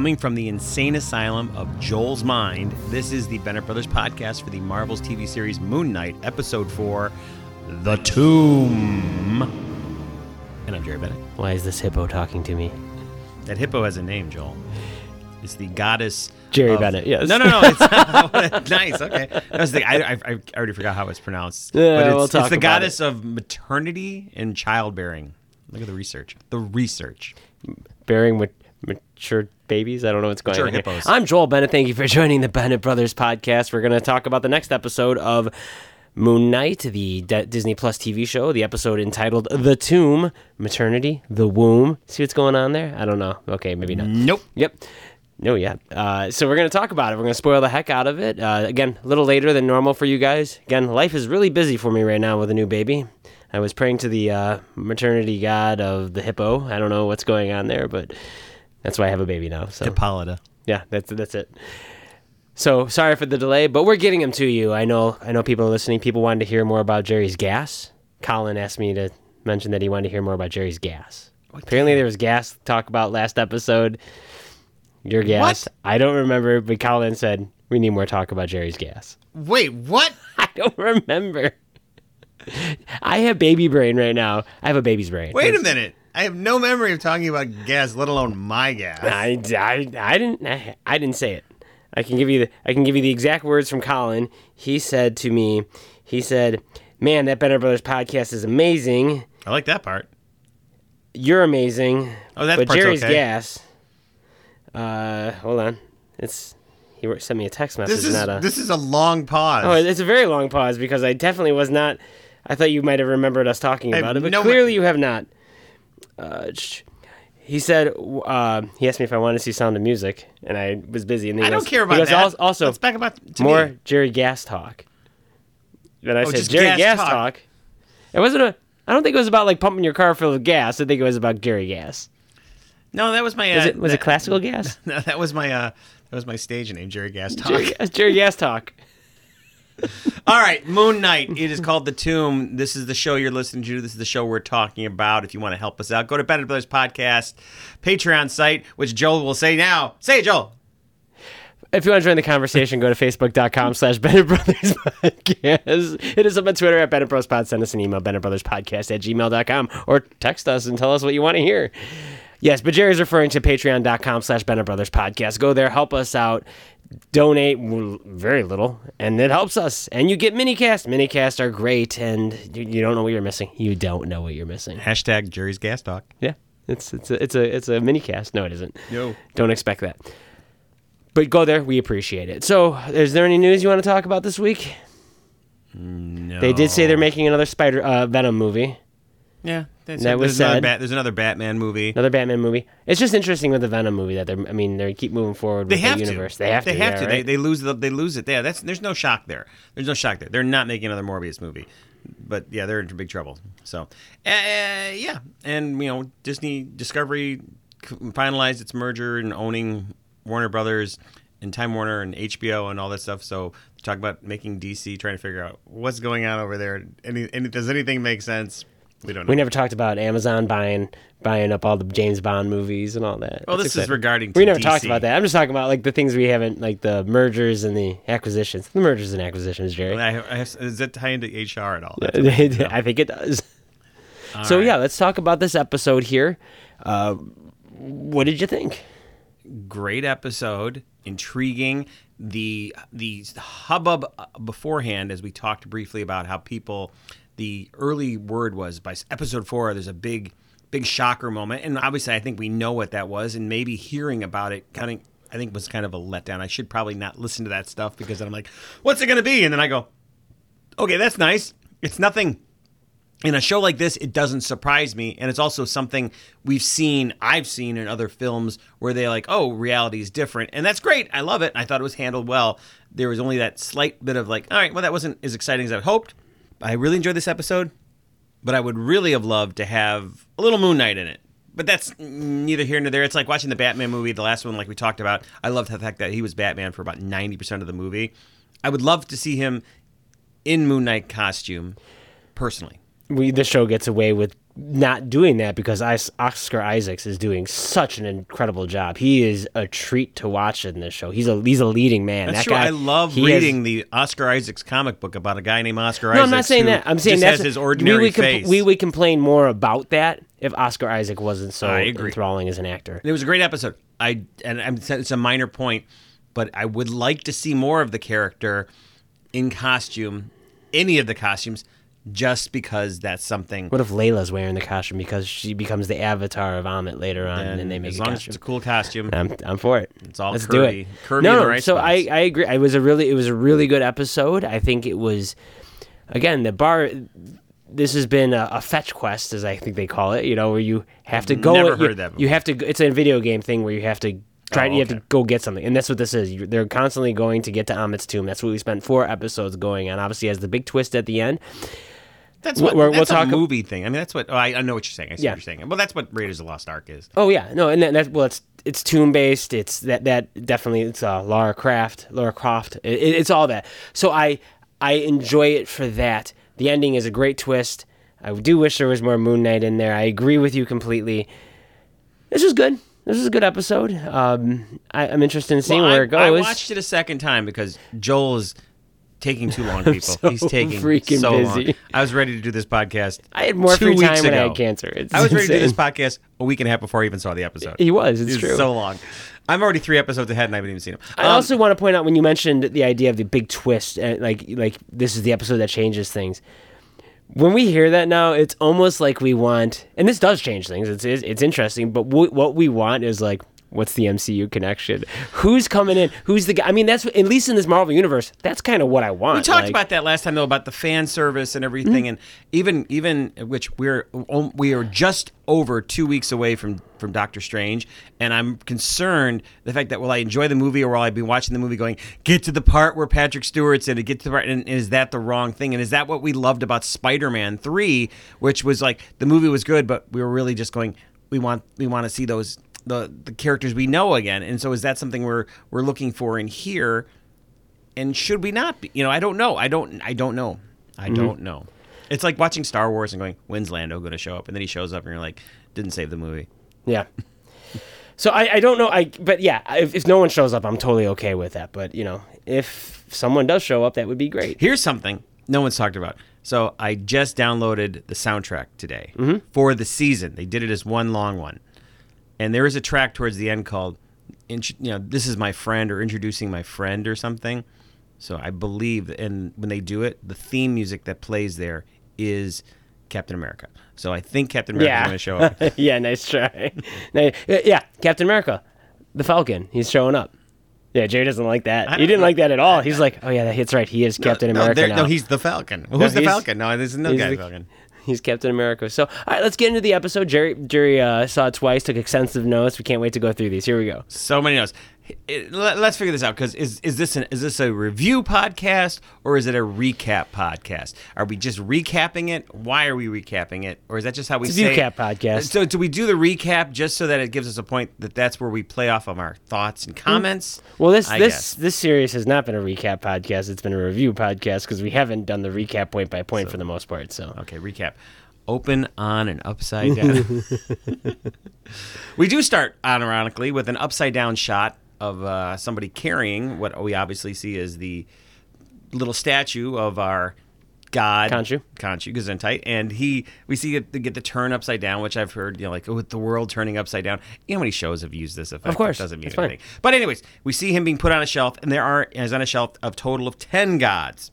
Coming from the insane asylum of Joel's mind, this is the Bennett Brothers podcast for the Marvel's TV series Moon Knight, Episode 4 The Tomb. And I'm Jerry Bennett. Why is this hippo talking to me? That hippo has a name, Joel. It's the goddess. Jerry of- Bennett, yes. No, no, no. It's nice. Okay. That was the, I, I, I already forgot how it's pronounced. Yeah, but it's, we'll talk it's the about goddess of maternity and childbearing. Look at the research. The research. Bearing with mature babies? I don't know what's going on. here. hippos. I'm Joel Bennett. Thank you for joining the Bennett Brothers podcast. We're going to talk about the next episode of Moon Knight, the D- Disney Plus TV show, the episode entitled The Tomb, Maternity, the Womb. See what's going on there? I don't know. Okay, maybe not. Nope. Yep. No, yeah. Uh, so we're going to talk about it. We're going to spoil the heck out of it. Uh, again, a little later than normal for you guys. Again, life is really busy for me right now with a new baby. I was praying to the uh, maternity god of the hippo. I don't know what's going on there, but that's why I have a baby now. So Hippolyta. yeah, that's that's it. So sorry for the delay, but we're getting them to you. I know I know people are listening. People wanted to hear more about Jerry's gas. Colin asked me to mention that he wanted to hear more about Jerry's gas. Apparently there was gas talk about last episode. Your gas. What? I don't remember, but Colin said we need more talk about Jerry's gas. Wait, what? I don't remember. I have baby brain right now. I have a baby's brain. Wait a minute. I have no memory of talking about gas, let alone my gas. I, I, I didn't I, I didn't say it. I can give you the I can give you the exact words from Colin. He said to me, he said, "Man, that Bennett Brothers podcast is amazing. I like that part. You're amazing." Oh, that but Jerry's okay. gas. Uh, hold on. It's he sent me a text message. This is not a, this is a long pause. oh, it's a very long pause because I definitely was not. I thought you might have remembered us talking about it, but no- clearly you have not. Uh, he said uh, he asked me if I wanted to see Sound of Music, and I was busy. And then he I don't goes- care he about goes, that. "Al- Also, Let's back about to more me. Jerry Gas talk. And I said Jerry gas Gas, talk. talk. It wasn't a. I don't think it was about like pumping your car full of gas. I think it was about Jerry Gas. No, that was my. Uh, Was it was it classical gas? No, that was my. Uh, that was my stage name, Jerry Gas Talk. Jerry, Jerry Gas talk. All right, Moon Knight. It is called The Tomb. This is the show you're listening to. This is the show we're talking about. If you want to help us out, go to Bennett Brothers Podcast Patreon site, which Joel will say now. Say it, Joel. If you want to join the conversation, go to facebook.com slash Bennett Brothers Podcast. Hit us up on Twitter at Bennett Bros Pod. Send us an email, Bennett Brothers Podcast at gmail.com, or text us and tell us what you want to hear. Yes, but Jerry's referring to patreon.com slash Bennett Brothers Podcast. Go there, help us out, donate very little, and it helps us. And you get minicast. Minicast are great, and you, you don't know what you're missing. You don't know what you're missing. Hashtag Jerry's Gas Talk. Yeah, it's it's a it's a it's a mini cast. No, it isn't. No. don't expect that. But go there. We appreciate it. So, is there any news you want to talk about this week? No. They did say they're making another Spider uh, Venom movie, Yeah. That's That was there's another. Bat, there's another Batman movie. another Batman movie. It's just interesting with the Venom movie that they're. I mean, they keep moving forward They with have the to. universe. They have to. They to. have yeah, to. They, right? they lose the, They lose it. Yeah. That's. There's no shock there. There's no shock there. They're not making another Morbius movie. But yeah, they're in big trouble. So, uh, yeah, and you know, Disney Discovery finalized its merger and owning Warner Brothers and Time Warner and HBO and all that stuff. So, talk about making DC, trying to figure out what's going on over there. Any, any does anything make sense? We don't know. we never talked about Amazon buying buying up all the James Bond movies and all that. well, That's this is regarding. We never DC. talked about that. I'm just talking about like the things we haven't, like the mergers and the acquisitions. The mergers and acquisitions, Jerry. I, I does that tie into HR at all? I think it does. so right. yeah, let's talk about this episode here. Uh, what did you think? great episode intriguing the the hubbub beforehand as we talked briefly about how people the early word was by episode four there's a big big shocker moment and obviously i think we know what that was and maybe hearing about it kind of i think was kind of a letdown i should probably not listen to that stuff because i'm like what's it going to be and then i go okay that's nice it's nothing in a show like this, it doesn't surprise me. And it's also something we've seen, I've seen in other films where they're like, oh, reality is different. And that's great. I love it. I thought it was handled well. There was only that slight bit of like, all right, well, that wasn't as exciting as I hoped. I really enjoyed this episode, but I would really have loved to have a little Moon Knight in it. But that's neither here nor there. It's like watching the Batman movie, the last one, like we talked about. I loved the fact that he was Batman for about 90% of the movie. I would love to see him in Moon Knight costume, personally. We the show gets away with not doing that because Oscar Isaacs is doing such an incredible job. He is a treat to watch in this show. He's a he's a leading man. That's that true. guy, I love he has- reading the Oscar Isaacs comic book about a guy named Oscar Isaac. no, Isaacs. I'm not saying that. I'm saying that's his ordinary we would compl- face. we would complain more about that if Oscar Isaac wasn't so enthralling as an actor. It was a great episode. I and I'm, it's a minor point, but I would like to see more of the character in costume, any of the costumes, just because that's something. What if Layla's wearing the costume because she becomes the avatar of Ammit later on, and, then they make as a long as costume? it's a cool costume. I'm I'm for it. It's all Let's curvy. do it. Curvy no, in the no, right so I, spots. I agree. It was a really it was a really good episode. I think it was again the bar. This has been a, a fetch quest, as I think they call it. You know, where you have to go. Never you, heard that You have to. It's a video game thing where you have to oh, try. Oh, You have to go get something, and that's what this is. You, they're constantly going to get to Ammit's tomb. That's what we spent four episodes going on. Obviously, has the big twist at the end. That's what. we're- we'll talk- a movie thing. I mean, that's what. Oh, I, I know what you're saying. I see Yeah. what you're saying. Well, that's what Raiders of the Lost Ark is. Oh yeah, no, and that, that well, it's it's tomb based. It's that that definitely it's uh, Lara Croft, Lara Croft. It, it- it's all that. So I I enjoy it for that. The ending is a great twist. I do wish there was more Moon Knight in there. I agree with you completely. This was good. This was a good episode. Um, I, I'm interested in seeing Well, where I, it goes. I watched it a second time because Joel's is taking too long. People, so he's taking freaking so long. I was ready to do this podcast. I had more free time when I had cancer. It's I was ready to do this podcast a week and a half before I even saw the episode. He was. It's It's true. so long. I'm already three episodes ahead and I haven't even seen them. I um, also want to point out when you mentioned the idea of the big twist, and like like this is the episode that changes things. When we hear that now, it's almost like we want, and this does change things. It's it's, it's interesting, but w- what we want is like, what's the MCU connection? Who's coming in? Who's the guy? I mean, that's at least in this Marvel universe, that's kind of what I want. We talked like- about that last time though about the fan service and everything, and even even which we're um, we are just over two weeks away from from Doctor Strange, and I'm concerned the fact that will I enjoy the movie or will I be watching the movie going get to the part where Patrick Stewart's in it, get to the part, and is that the wrong thing? And is that what we loved about Spider-Man Three, which was like the movie was good, but we were really just going we want we want to see those. The, the characters we know again, and so is that something we're we're looking for in here? and should we not be? You know, I don't know. I don't. I don't know. I Mm-hmm. don't know. It's like watching Star Wars and going, "When's Lando going to show up?" And then he shows up, and you're like, "Didn't save the movie." Yeah. So I, I don't know I but yeah if, if no one shows up I'm totally okay with that but you know if someone does show up that would be great Here's something no one's talked about. So I just downloaded the soundtrack today Mm-hmm. for the season. They did it as one long one, and there is a track towards the end called, you know, "This is my friend" or "Introducing my friend" or something. So I believe, and when they do it, the theme music that plays there is Captain America. So I think Captain America is yeah going to show up. yeah nice try Ni- yeah Captain America the Falcon he's showing up yeah Jerry doesn't like that he didn't know. like that at all he's like oh yeah that hits right he is Captain no, America there- now no, he's the Falcon. Who's the Falcon? No, there's no guy the- Falcon. He's Captain America. So, all right, let's get into the episode. Jerry, Jerry uh, saw it twice, took extensive notes. We can't wait to go through these. Here we go. So many notes. It- let, us figure this out because is is this an, is this a review podcast or is it a recap podcast? Are we just recapping it? Why are we recapping it? Or is that just how we It's a say recap podcast. So do we do the recap just so that it gives us a point that that's where we play off of our thoughts and mm. comments? Well, this I this guess. this series has not been a recap podcast. It's been a review podcast because we haven't done the recap point by point for the most part. So, Okay, recap. Open on and upside down. we do start ironically, with an upside down shot of uh, somebody carrying what we obviously see as the little statue of our god Khonshu. Khonshu Gesundheit, and he we see it get the turn upside down, which I've heard you know like with the world turning upside down. You know how many shows have used this effect? Of course, it doesn't mean it's fine. anything. But anyways, we see him being put on a shelf, and there are is on a shelf of total of ten gods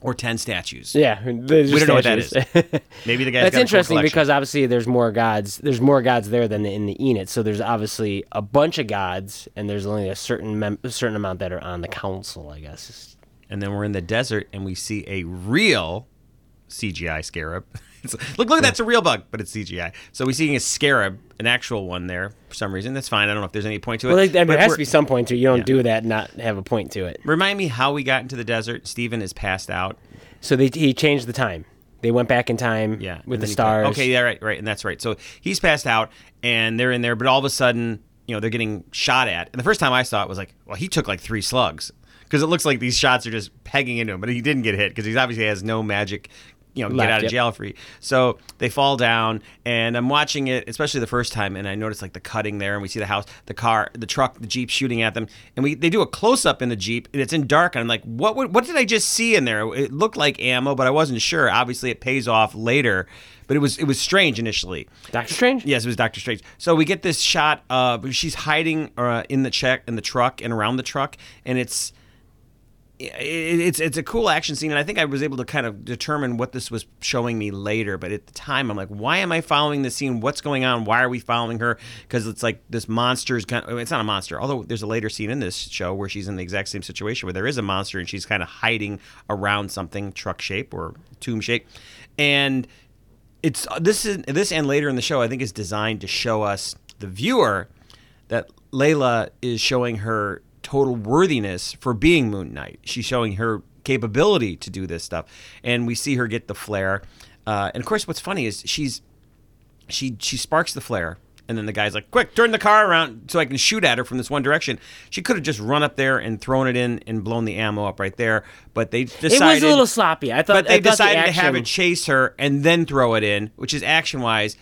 or ten statues. yeah, we don't know what that is. Maybe the guy's That's got a full interesting because obviously there's more gods. There's more gods there than in the Ennead. So there's obviously a bunch of gods, and there's only a certain mem- a certain amount that are on the council. I guess. and then we're in the desert and we see a real CGI scarab. Look, look, that's a real bug, but it's CGI. So we're seeing a scarab, an actual one there for some reason. That's fine. I don't know if there's any point to it. Well, like, I mean, there has to be some point to it. You don't Yeah. do that and not have a point to it. Remind me how we got into the desert. Steven is passed out. So they he changed the time. They went back in time. Yeah, with the stars. Okay, yeah, right, right, and that's right. So he's passed out, and they're in there, but all of a sudden, you know, they're getting shot at. And the first time I saw it was like, well, he took like three slugs because it looks like these shots are just pegging into him, but he didn't get hit because he obviously has no magic, you know, get out of yep. jail free. So they fall down, and I'm watching it, especially the first time, and I notice like the cutting there, and we see the house, the car, the truck, the jeep shooting at them, and we they do a close up in the jeep, and it's in dark, and I'm like, what would, what did I just see in there? It looked like ammo, but I wasn't sure. Obviously, it pays off later, but it was it was strange initially. Doctor Strange. Yes, it was Doctor Strange. So we get this shot of she's hiding uh, in the check in the truck and around the truck, and it's it- it's it's a cool action scene, and I think I was able to kind of determine what this was showing me later. But at the time, I'm like, why am I following this scene? What's going on? Why are we following her? Because it's like this monster's kind. Of, it's not a monster, although there's a later scene in this show where she's in the exact same situation where there is a monster and she's kind of hiding around something truck shape or tomb shape, and it's this is this and later in the show I think is designed to show us the viewer that Layla is showing her total worthiness for being Moon Knight. She's showing her capability to do this stuff, and we see her get the flare. Uh, and of course, what's funny is she's she she sparks the flare. And then the guy's like, "Quick, turn the car around so I can shoot at her from this one direction." She could have just run up there and thrown it in and blown the ammo up right there, but they decided It was a little sloppy. I thought. but they thought the decided to have it chase her and then throw it in, which is action wise.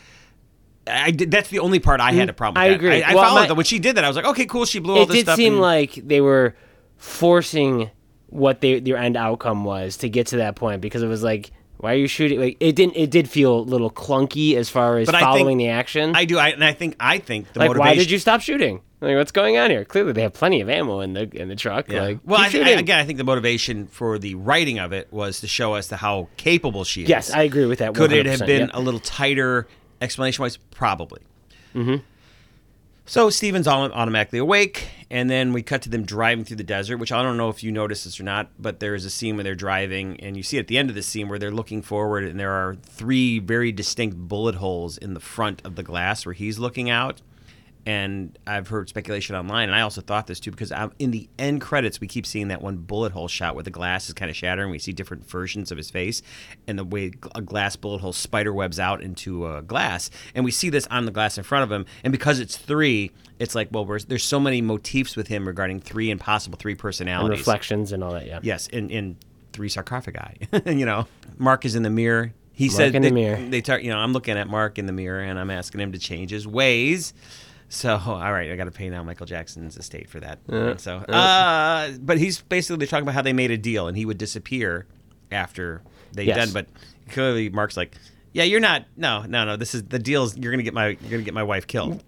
I did, that's the only part I had mm, a problem. With I that. agree. I, I Well, followed my- that when she did that. I was like, okay, cool. She blew all It this did stuff. seem and- like they were forcing what they, their end outcome was to get to that point because it was like, why are you shooting? Like it didn't. It did feel a little clunky as far as But I following think- the action. I do. I, and I think I think the like, motivation. why did you stop shooting? Like, what's going on here? Clearly, they have plenty of ammo in the in the truck. Yeah. Like, well, keep I, think- shooting. again, I think the motivation for the writing of it was to show us the how capable she is. yes, I agree with that. Could it have 100%, been yep. a little tighter explanation wise? Probably. Mm-hmm. So Steven's all automatically awake, and then we cut to them driving through the desert, which I don't know if you noticed this or not, but there is a scene where they're driving, and you see at the end of the scene where they're looking forward, and there are three very distinct bullet holes in the front of the glass where he's looking out. And I've heard speculation online, and I also thought this too because um, in the end credits we keep seeing that one bullet hole shot where the glass is kind of shattering. We see different versions of his face, and the way a glass bullet hole spider webs out into a glass, and we see this on the glass in front of him. And because it's three, it's like well, there's so many motifs with him regarding three and possible three and personalities. reflections and all that. Yeah. Yes, in in three sarcophagi. And you know, Mark is in the mirror. He said in the mirror. They talk, you know, I'm looking at Mark in the mirror and I'm asking him to change his ways. So, all right, I got to pay now Michael Jackson's estate for that. so, uh, but he's basically talking about how they made a deal and he would disappear after they Yes. done. But clearly, Mark's like, "Yeah, you're not. No, no, no. This is the deal's. You're gonna get my. You're gonna get my wife killed."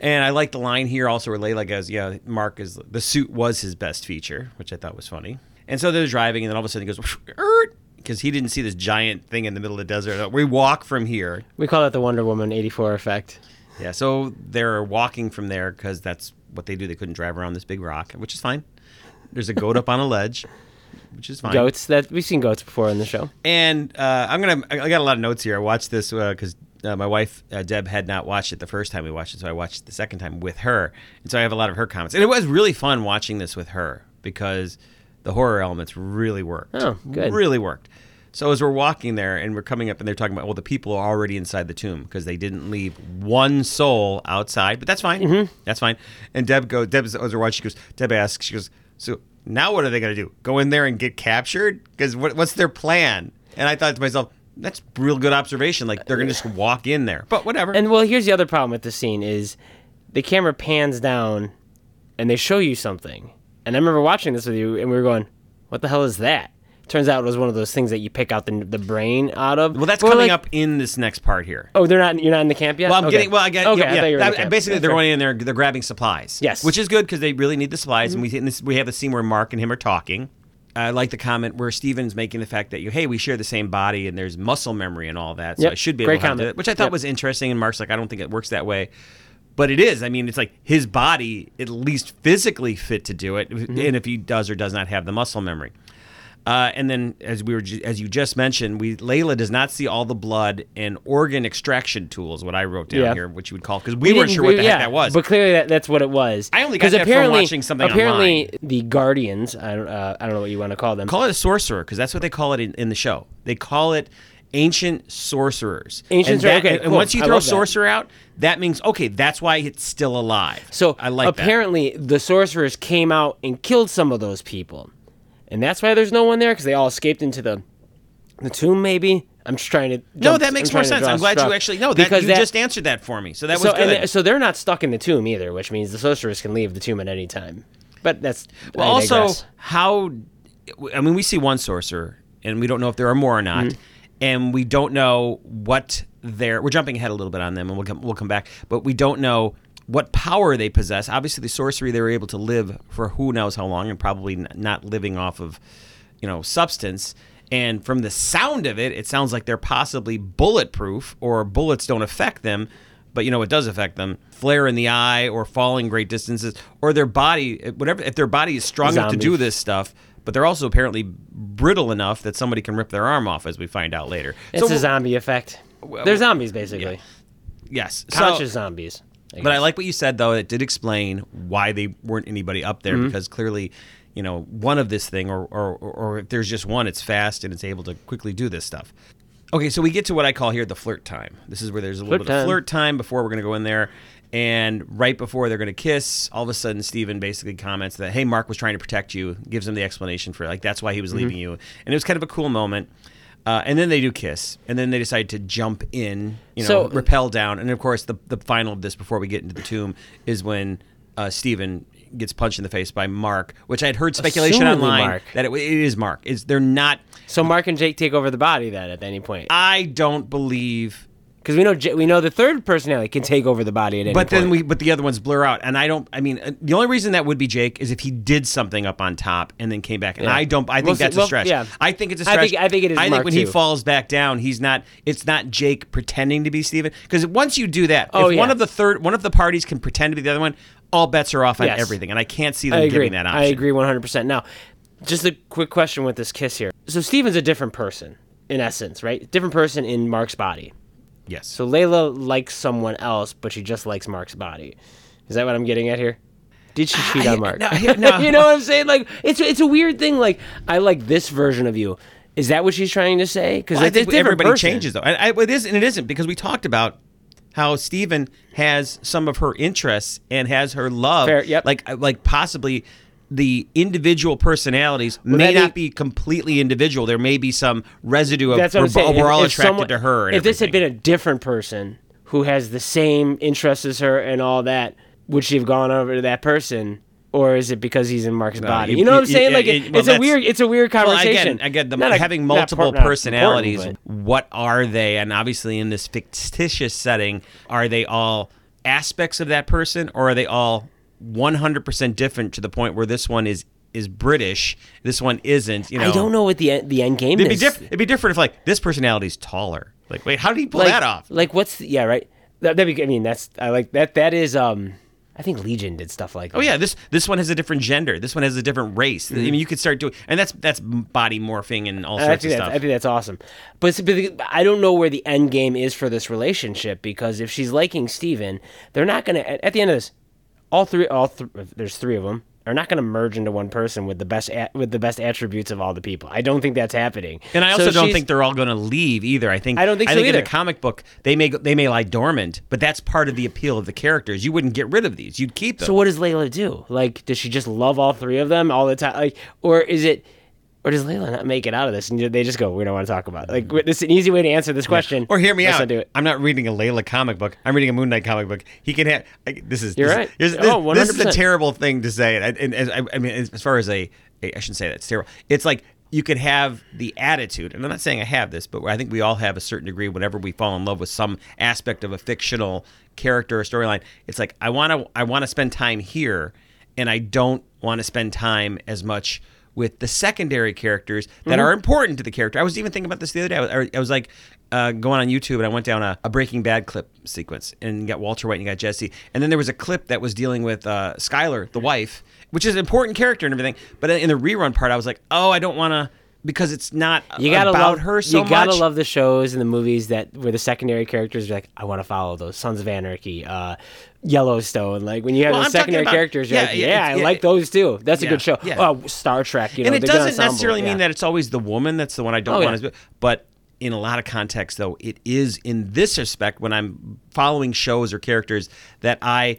And I like the line here also where Layla goes, "Yeah, Mark is the suit was his best feature," which I thought was funny. And so they're driving, and then all of a sudden he goes, because he didn't see this giant thing in the middle of the desert. We walk from here. We call that the Wonder Woman '84 effect. Yeah, so they're walking from there because that's what they do. They couldn't drive around this big rock, which is fine. There's a goat up on a ledge, which is fine. Goats that we've seen goats before in the show. And uh, I'm gonna. I I got a lot of notes here. I watched this because uh, my wife uh, Deb had not watched it the first time we watched it, so I watched it the second time with her, and so I have a lot of her comments. And it was really fun watching this with her because the horror elements really worked. Oh, good. Really worked. So as we're walking there and we're coming up and they're talking about, well, the people are already inside the tomb because they didn't leave one soul outside, but that's fine. Mm-hmm. That's fine. And Deb goes, Deb as we're watching, she goes, Deb asks, she goes, so now what are they going to do? Go in there and get captured? Because what, what's their plan? And I thought to myself, that's real good observation. Like they're going to just walk in there, but whatever. And well, here's the other problem with the scene is the camera pans down and they show you something. And I remember watching this with you and we were going, "What the hell is that?" Turns out it was one of those things that you pick out the, the brain out of. well, that's We're coming like, up in this next part here. Oh, they're not. You're not in the camp yet. Well, I'm Okay. getting. Well, I get. Okay, yeah, I thought you were in the that- basically That's they're fair. going in there. They're grabbing supplies. Yes. Mm-hmm. which is good because they really need the supplies. And we in this, we have the scene where Mark and him are talking. I like the comment where Steven's making the fact that you, hey, we share the same body and there's muscle memory and all that, so Yep. I should be Great able to do comment. it, which I thought Yep. was interesting. And Mark's like, I don't think it works that way, but it is. I mean, it's like his body at least physically fit to do it, Mm-hmm. and if he does or does not have the muscle memory. Uh, and then, as we were, as you just mentioned, we Layla does not see all the blood and organ extraction tools. What I wrote down Yeah. here, which you would call, because we, weren't sure what the yeah, heck that was. But clearly, that, that's what it was. I only got that from apparently, watching something Apparently, the Guardians. I don't. Uh, I don't know what you want to call them. call it a sorcerer because that's what they call it in, in the show. They call it ancient sorcerers. Ancient and, that- okay, and cool. once you throw love that. sorcerer out, that means okay, that's why it's still alive. So I like that. apparently the sorcerers came out and killed some of those people, and that's why there's no one there because they all escaped into the The tomb, maybe. I'm just trying to. No, that makes I'm more sense. I'm glad you actually no. That because you that, just answered that for me, so that was so good. and so they're not stuck in the tomb either, which means the sorceress can leave the tomb at any time. But that's Well, also, how? I mean, we see one sorcerer, and we don't know if there are more or not, Mm-hmm. and we don't know what their. We're jumping ahead a little bit on them, and we'll come, we'll come back, but we don't know what power they possess. Obviously, the sorcery they were able to live for who knows how long, and probably not living off of, you know, substance. And from the sound of it, it sounds like they're possibly bulletproof, or bullets don't affect them. But you know, it does affect them. Flare in the eye, or falling great distances, or their body, eh, whatever. If their body is strong enough to do this stuff, but they're also apparently brittle enough that somebody can rip their arm off, as we find out later. it's So- a zombie effect. They're zombies, basically. Yes, So- Conscious zombies. but I like what you said though. It did explain why they weren't anybody up there because clearly, you know, one of this thing, or, or or if there's just one, it's fast and it's able to quickly do this stuff. Okay, so we get to what I call here the flirt time. This is where there's a little Flirt bit of flirt time before we're going to go in there. And right before they're going to kiss, all of a sudden Steven basically comments that, hey, Mark was trying to protect you, gives him the explanation for like, that's why he was Mm-hmm. leaving you. And it was kind of a cool moment. Uh, and then they do kiss, and then they decide to jump in, you know, So- rappel down. And of course, the, the final of this before we get into the tomb is when uh, Steven gets punched in the face by Mark, which I had heard speculation online Mark. that it, it is Mark. Is they're not. So Mark and Jake take over the body then at any point. I don't believe Because we know J- we know the third personality can take over the body at any But point. then we, but the other ones blur out, and I don't. I mean, uh, the only reason that would be Jake is if he did something up on top and then came back, and Yeah. I don't. I think We'll that's well, a stretch. yeah. I think it's a I stretch. think- I think it is I think Mark when he too. falls back down, he's not. It's not Jake pretending to be Steven. Because once you do that, Oh, if one yeah. of the third, one of the parties can pretend to be the other one, all bets are off on Yes. everything, and I can't see them I agree. giving that option. I agree 100%. Now, just a quick question with this kiss here. So Steven's a different person in essence, right? Different person in Mark's body. Yes. So Layla likes someone else, but she just likes Mark's body. Is that what I'm getting at here? Did she ah, cheat I- on Mark? no, no. you know what I'm saying? Like it's it's a weird thing. Like I like this version of you. Is that what she's trying to say? Because Well, I think everybody changes though. I, I, it is and it isn't because we talked about how Steven has some of her interests and has her love. Fair, yep. Like like possibly the individual personalities may not be completely individual. There may be some residue of That's what we're, I'm saying. we're If- all if attracted someone- to her. If this had been a different person who has the same interests as her and all that, would she have gone over to that person? Or is it because he's in Mark's body? you- You know what I'm saying? yeah, Like yeah, it, well, it's a weird, it's a weird Well, conversation. again, again, the, Not a- having multiple personalities, what are they? And obviously, in this fictitious setting, are they all aspects of that person, or are they all 100% different to the point where this one is is British, this one isn't? You know, I don't know what the the end game It'd be is. different. It'd be different if like this personality's taller. Like, wait, how did he pull like, that off? Like what's the, yeah right? That, that'd be, I mean that's I like that. That is um. I think Legion did stuff like that. Oh yeah, this this one has a different gender. This one has a different race. I mean, you could start doing, and that's that's body morphing and all sorts of stuff. I think that's awesome. But, but I don't know where the end game is for this relationship because if she's liking Steven, they're not going to, at, at the end of this, all three, all th- there's three of them, are not going to merge into one person with the best a- with the best attributes of all the people. I don't think that's happening. And I So also don't think they're all going to leave either. I think I don't think I so think in either. the comic book they may they may lie dormant, but that's part of the appeal of the characters. You wouldn't get rid of these; you'd keep them. So what does Layla do? Like, does she just love all three of them all the time? Like, or is it, or does Layla not make it out of this and they just go, we don't want to talk about it? Like, this is an easy way to answer this question. or hear me Let's out. not do it. I'm not reading a Layla comic book. I'm reading a Moon Knight comic book. He can have. I, this is You're this, right. Is, this, Oh, this is a terrible thing to say. And, and, and I, I mean, as far as a, a, I shouldn't say that. It's terrible. It's like you could have the attitude, and I'm not saying I have this, but I think we all have a certain degree. Whenever we fall in love with some aspect of a fictional character or storyline, it's like I want to, I want to spend time here, and I don't want to spend time as much with the secondary characters that Mm-hmm. are important to the character. I was even thinking about this the other day. I was, I was like uh, going on YouTube and I went down a, a Breaking Bad clip sequence and you got Walter White and you got Jesse. And then there was a clip that was dealing with uh, Skylar, the wife, which is an important character and everything. But in the rerun part, I was like, oh, I don't want to because it's not You gotta about love her so You gotta much. love the shows and the movies that where the secondary characters are like, I want to follow those Sons of Anarchy, uh, Yellowstone. Like when you have Well, the I'm secondary about- characters, you're yeah, like, yeah, yeah, I yeah, like those too. That's a good show. Oh, Star Trek. You know, and it doesn't ensemble, necessarily mean that it's always the woman that's the one I don't Oh, want to. But in a lot of contexts, though, it is in this respect when I'm following shows or characters that I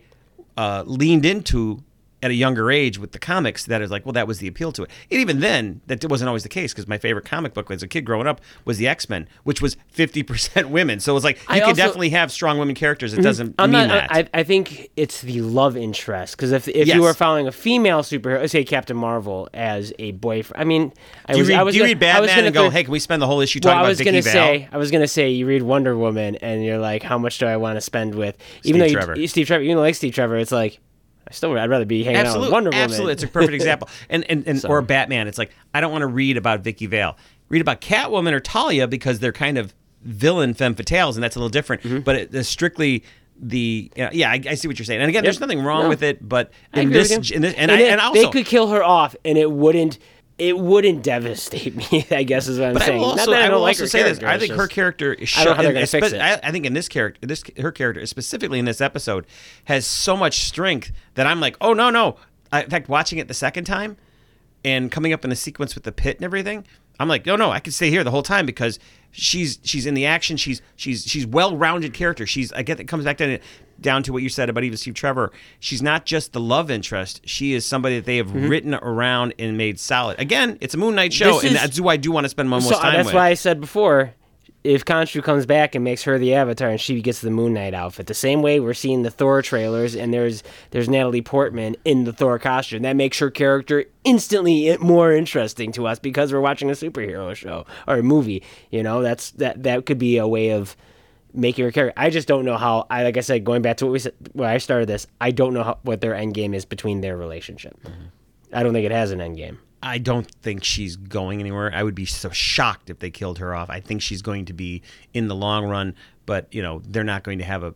uh, leaned into at a younger age with the comics that is like, well, that was the appeal to it. And even then, that wasn't always the case because my favorite comic book as a kid growing up was the X Men, which was 50% women. So it was like, you I can also- definitely have strong women characters. It mm-hmm. doesn't I'm mean not. that. I, I think it's the love interest because if if Yes. you were following a female superhero, say Captain Marvel as a boyfriend, I mean, I do you was, read, I was do you gonna- read I was Batman and go, hey, can we spend the whole issue Well, talking I was gonna Vale? say, I was gonna say, you read Wonder Woman, and you're like, how much do I want to spend with? Even though Trevor. you, Steve Trevor, even like Steve Trevor, it's like, I still, I'd rather be hanging out with Wonder Woman. absolutely, it's a perfect example. And and, and or Batman, it's like I don't want to read about Vicki Vale. Read about Catwoman or Talia because they're kind of villain femme fatales, and that's a little different. Mm-hmm. But it, it's strictly the yeah, yeah I, I see what you're saying. And again, there's nothing wrong No. with it, but in this, in this and, I, and also they could kill her off, and it wouldn't. It wouldn't devastate me. I guess is what I'm But I saying. will Not also, that I I don't will like also say this. I think her character is. I don't know how they're gonna fix it. I, I think in this character, this her character specifically in this episode has so much strength that I'm like, oh no no. I, in fact, watching it the second time and coming up in the sequence with the pit and everything, I'm like, no no, I could stay here the whole time because she's she's in the action. She's she's she's well rounded character. She's I get it comes back down down to what you said about even Steve Trevor. She's not just the love interest. She is somebody that they have written around and made solid. Again, it's a Moon Knight show, Mm-hmm. This and is- that's who I do want to spend my most So uh, time that's with. why I said before, if Khonshu comes back and makes her the Avatar, and she gets the Moon Knight outfit, the same way we're seeing the Thor trailers, and there's there's Natalie Portman in the Thor costume, that makes her character instantly more interesting to us because we're watching a superhero show or a movie. You know, that's that that could be a way of making her character. I just don't know how. I like I said, going back to what we said when I started this, I don't know how, what their end game is between their relationship. Mm-hmm. I don't think it has an end game. I don't think she's going anywhere. I would be so shocked if they killed her off. I think she's going to be in the long run, but you know they're not going to have a.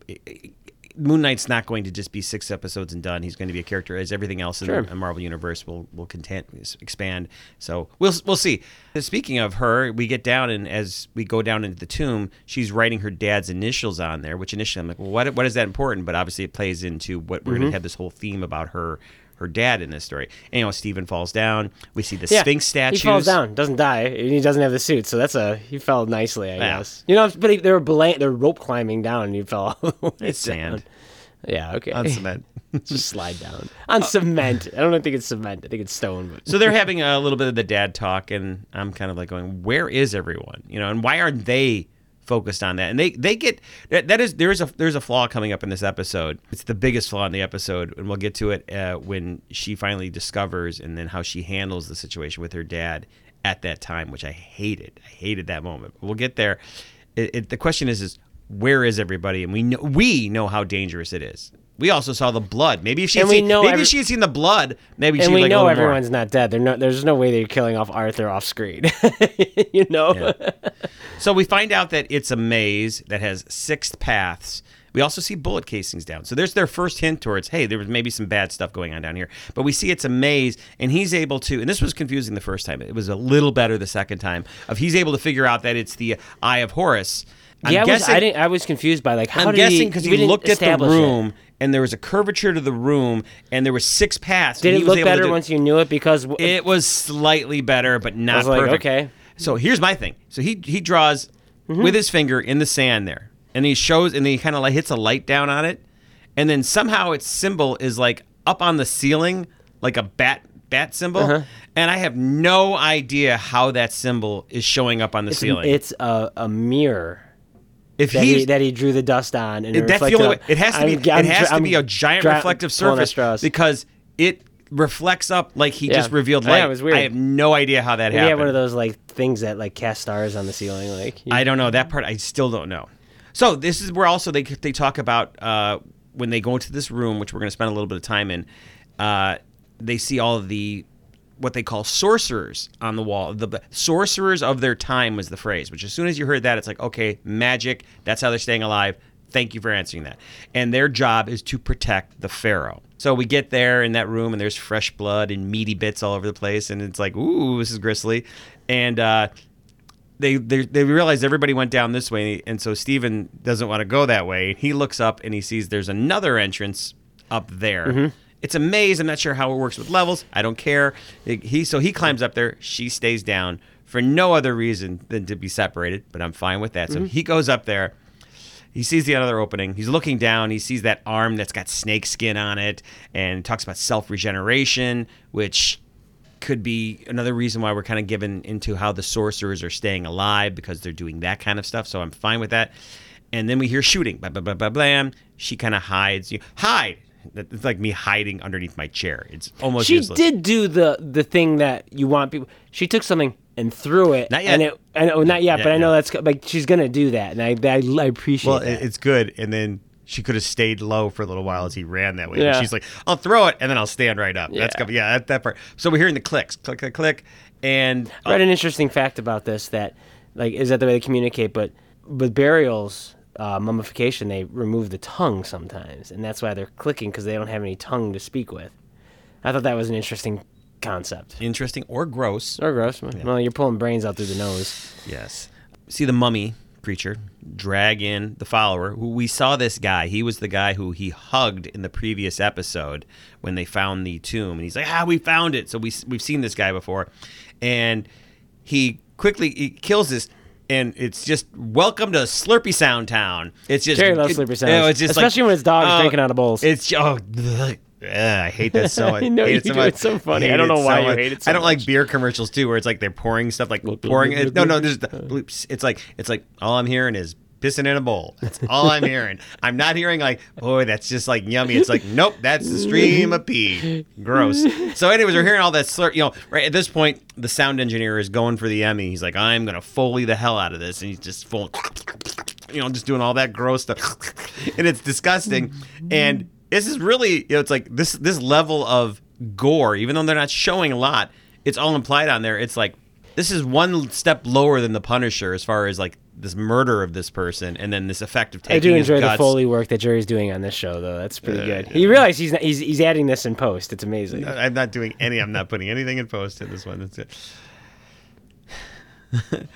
Moon Knight's not going to just be six episodes and done. He's going to be a character as everything else in the Marvel universe will will content expand. So we'll we'll see. Speaking of her, we get down and as we go down into the tomb, she's writing her dad's initials on there. Which initially I'm like, well, what what is that important? But obviously it plays into what we're Mm-hmm. going to have this whole theme about her. Her dad in this story. Know, Steven falls down. We see the Yeah, Sphinx statues. He falls down, doesn't die, he doesn't have the suit, so that's a he fell nicely, I Yeah. guess. You know, but they were bela- they're rope climbing down, and he fell. all the way It's sand Yeah, okay. on cement. Just slide down uh, on cement. I don't think it's cement. I think it's stone. But so they're having a little bit of the dad talk, and I'm kind of like going, "Where is everyone? You know, and why aren't they focused on that?" And they they get that, that is there is a there's a flaw coming up in this episode. It's the biggest flaw in the episode, and we'll get to it uh, when she finally discovers, and then how she handles the situation with her dad at that time, which I hated. I hated that moment. We'll get there. It, it, the question is, is where is everybody? And we know we know how dangerous it is. We also saw the blood. Maybe if she had And seen, maybe every- she had seen the blood, maybe and she'd we like know oh, more. everyone's not dead. They're not. There's no way they're killing off Arthur off screen. you know. So we find out that it's a maze that has six paths. We also see bullet casings down. So there's their first hint towards, hey, there was maybe some bad stuff going on down here. But we see it's a maze, and he's able to, and this was confusing the first time. It was a little better the second time. Of he's able to figure out that it's the Eye of Horus. I'm yeah, I was, I didn't. I was confused by like how I'm did guessing he? because we he looked at the room. it. And there was a curvature to the room, and there were six paths. Did it look better do- once you knew it? Because w- it was slightly better, but not was like, perfect. okay. So here's my thing. So he he draws Mm-hmm. with his finger in the sand there, and he shows, and he kind of like hits a light down on it, and then somehow its symbol is like up on the ceiling, like a bat bat symbol, Uh-huh. and I have no idea how that symbol is showing up on the it's, ceiling. it's a, a mirror if that he, that he drew the dust on, and it that's the only way. It has to be. I'm- it I'm has to be a giant reflective surface because it reflects up like he Yeah. just revealed Yeah, light. it was weird. I have no idea how that Maybe he happened. had one of those like things that like cast stars on the ceiling, like I don't know that part. I still don't know. So this is where also they they talk about uh, when they go into this room, which we're going to spend a little bit of time in. Uh, they see all of the what they call sorcerers on the wall. The sorcerers of their time was the phrase. Which as soon as you heard that, it's like okay, magic. That's how they're staying alive. Thank you for answering that. And their job is to protect the pharaoh. So we get there in that room, and there's fresh blood and meaty bits all over the place, and it's like, ooh, this is grisly. And uh, they, they they realize everybody went down this way, and so Steven doesn't want to go that way. He looks up and he sees there's another entrance up there. It's a maze. I'm not sure how it works with levels. I don't care. He so he climbs up there. She stays down for no other reason than to be separated. But I'm fine with that. So mm-hmm. he goes up there. he sees the other opening. He's looking down. He sees that arm that's got snake skin on it, and talks about self regeneration, which could be another reason why we're kind of given into how the sorcerers are staying alive because they're doing that kind of stuff. So I'm fine with that. And then we hear shooting. Blah, blah, blah, blah, blam. She kind of hides. You hide. It's like me hiding underneath my chair. It's almost She useless. did do the the thing that you want people. She took something and threw it. Not yet. And it, and, oh, not yet, but I know that's like she's gonna do that, and I I, I appreciate it. Well, that. it's good. And then she could have stayed low for a little while as he ran that way. Yeah. she's like, I'll throw it and then I'll stand right up. That's Yeah. good. Yeah, that, that part. So we're hearing the clicks, click, click, click. And I read uh, an interesting fact about this that like is that the way they communicate, but with burials. Uh, mummification, they remove the tongue sometimes, and that's why they're clicking because they don't have any tongue to speak with. I thought that was an interesting concept. interesting or gross. Or gross. Well, you're pulling brains out through the nose. Yes. See the mummy creature drag in the follower. Who we saw this guy. He was the guy who he hugged in the previous episode when they found the tomb, and he's like, "Ah, we found it." So we we've seen this guy before, and he quickly he kills this. And it's just welcome to Slurpy Sound Town. It's just Jerry loves it- Slurpy you know, it's just especially like, when his dog's oh, drinking out of bowls. It's oh, ugh, I hate that so much. I know you so do. much. It's so funny. I Hate don't know why so you much. hate it so I don't like beer commercials too, where it's like they're pouring stuff like pouring. It, no, no, there's the bloops. It's like it's like all I'm hearing is pissing in a bowl. That's all I'm hearing. I'm not hearing like, boy, that's just like yummy. It's like, nope, that's the stream of pee. Gross. So, anyways, we're hearing all that slur. You know, right at this point, the sound engineer is going for the Emmy. He's like, I'm gonna foley the hell out of this, and he's just full, you know, just doing all that gross stuff, and it's disgusting. And this is really, you know, it's like this this level of gore, even though they're not showing a lot, it's all implied on there. It's like this is one step lower than the Punisher as far as like this murder of this person, and then this effect of taking I do enjoy the. Foley work that Jerry's doing on this show, though. That's pretty good. You realize he's, not, he's he's adding this in post. It's amazing. I'm not doing any. I'm not putting anything in post in this one. That's it.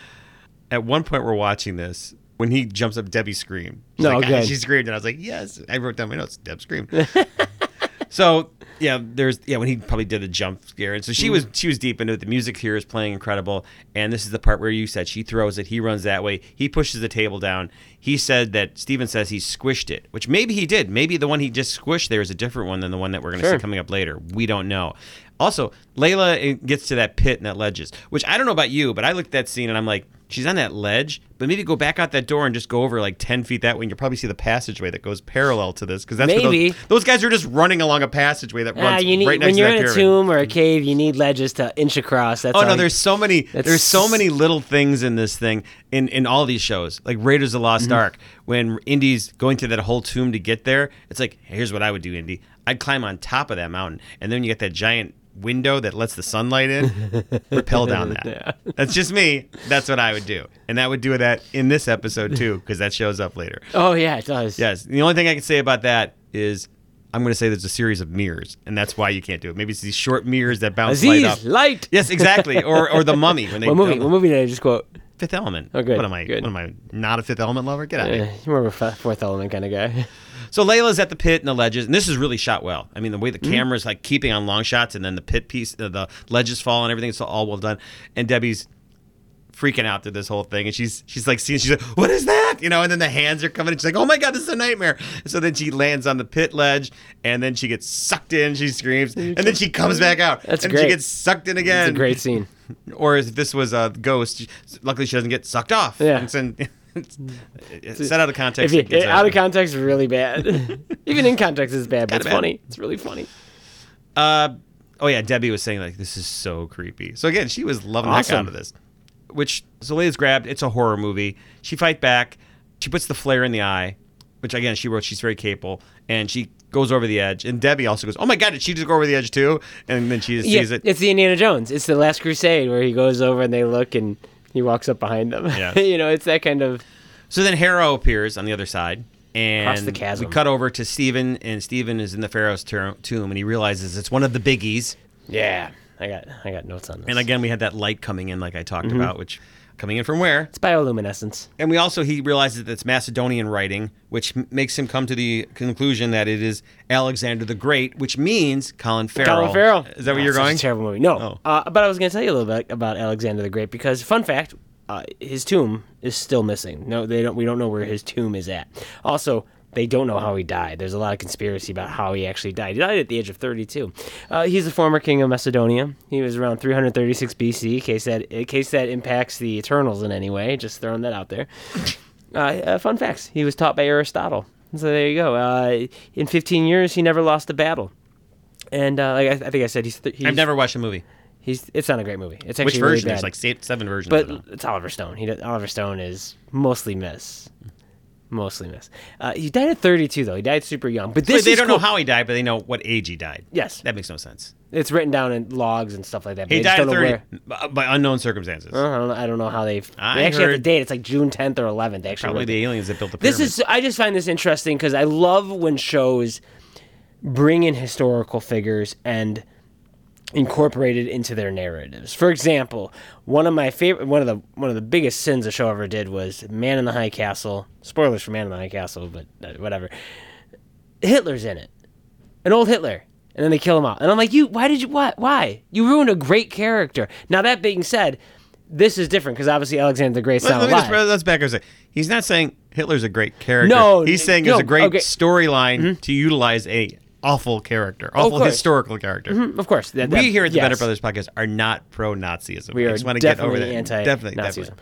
At one point, we're watching this. When he jumps up, Debbie screamed. She's No, like, "Ah," She screamed, and I was like, "Yes." I wrote down my notes. Deb screamed. so yeah, there's yeah when he probably did a jump scare, and so she was she was deep into it. The music here is playing incredible, and this is the part where you said she throws it, he runs that way, he pushes the table down. He said that Steven says he squished it, which maybe he did. Maybe the one he just squished there is a different one than the one that we're going to Sure. see coming up later. We don't know. Also, Layla uh, gets to that pit and that ledges, which I don't know about you, but I looked at that scene and I'm like, she's on that ledge, but maybe go back out that door and just go over like 10 feet that way, and you'll probably see the passageway that goes parallel to this. Because that's Maybe. those, those guys are just running along a passageway that Ah, runs you need right next to that when you're in a pyramid. tomb or a cave, you need ledges to inch across. That's Oh no, you- there's so many. There's so many little things in this thing in in all these shows, like Raiders of the Lost Mm-hmm. Ark. When Indy's going to that whole tomb to get there, it's like, here's what I would do, Indy. I'd climb on top of that mountain, and then you get that giant window that lets the sunlight in. rappel down that. Yeah. That's just me. That's what I would do, and that would do that in this episode too, because that shows up later. Oh yeah, it does. Yes. The only thing I can say about that is. I'm going to say there's a series of mirrors, and that's why you can't do it. Maybe it's these short mirrors that bounce light up. Light. Yes, exactly. Or or the mummy when they What movie? What movie did I just quote? Fifth Element. Oh, good, What am I? good. What am I? Not a Fifth Element lover? Get out of here. you're more of a fourth element kind of guy. So Layla's at the pit and the ledges, and this is really shot well. I mean, the way the Mm-hmm. camera's like keeping on long shots, and then the pit piece, the, the ledges fall, and everything. It's all well done. And Debbie's freaking out through this whole thing, and she's she's like seeing, she's like, "What is that?" You know, and then the hands are coming, and she's like, "Oh my god, this is a nightmare!" So then she lands on the pit ledge, and then she gets sucked in. She screams, and then she comes back out, That's and great. she gets sucked in again. It's a great scene. or if this was a ghost, luckily she doesn't get sucked off. Yeah. In- it's- it's set out of context. If you, it out of context, really bad. Even in context, it's bad, but it's bad. funny. It's really funny. Uh, oh yeah, Debbie was saying like this is so creepy. So again, she was loving the heck out of this. Which Zolaya's grabbed. It's a horror movie. She fight back. She puts the flare in the eye, which again she wrote. She's very capable, and she goes over the edge. And Debbie also goes, "Oh my god, did she just go over the edge too?" And then she just Yeah, sees it. it's the Indiana Jones. It's the Last Crusade where he goes over and they look and he walks up behind them. Yeah. you know, it's that kind of. So then Harrow appears on the other side. And the chasm. we cut over to Steven, and Steven is in the Pharaoh's tomb, and he realizes it's one of the biggies. Yeah, I got I got notes on this. And again, we had that light coming in, like I talked Mm-hmm. about, which coming in from where? it's bioluminescence. And we also he realizes that it's Macedonian writing, which m- makes him come to the conclusion that it is Alexander the Great, which means Colin Farrell. Colin Farrell. Is that where you're going? terrible movie. No, Oh. uh, but I was going to tell you a little bit about Alexander the Great because fun fact. uh, his tomb is still missing. No, they don't. We don't know where his tomb is at. Also, they don't know how he died. There's a lot of conspiracy about how he actually died. He died at the age of 32. Uh, he's the former king of Macedonia. He was around 336 BC. In case that in case that impacts the Eternals in any way, just throwing that out there. Uh, uh, fun facts: He was taught by Aristotle. So there you go. Uh, in 15 years, he never lost a battle. And uh, like I, I think I said, he's, th- he's I've never watched a movie. He's. It's not a great movie. It's Which actually really version? bad. There's like seven versions. But of it. it's Oliver Stone. He does, Oliver Stone is mostly miss, mostly miss. Uh, he died at 32 though. He died super young. But this they is don't cool. know how he died, but they know what age he died. Yes, That makes no sense. it's written down in logs and stuff like that. but He died at don't know 30 where- by unknown circumstances. Uh, I don't know. I don't know how they've. I they actually have the date. It's like June 10th or 11th. They actually Probably the it. aliens that built the This is. I just find this interesting because I love when shows bring in historical figures and incorporate it into their narratives. For example, one of my favorite, one of the one of the biggest sins a show ever did was Man in the High Castle. Spoilers for Man in the High Castle, but uh, whatever. Hitler's in it, an old Hitler, and then they kill him off. And I'm like, you, why did you, why, why? You ruined a great character. Now that being said, this is different because obviously Alexander the Great's Let, not let me just, alive. let's back up a second. He's not saying Hitler's a great character. No, he's saying no, it's a great okay. Mm-hmm. storyline to utilize a awful character, awful historical character. Mm, Of course, that, We here at the yes. Bennett Brothers podcast are not pro Nazism. We I are just want to get over that. anti Definitely, Nazism. definitely.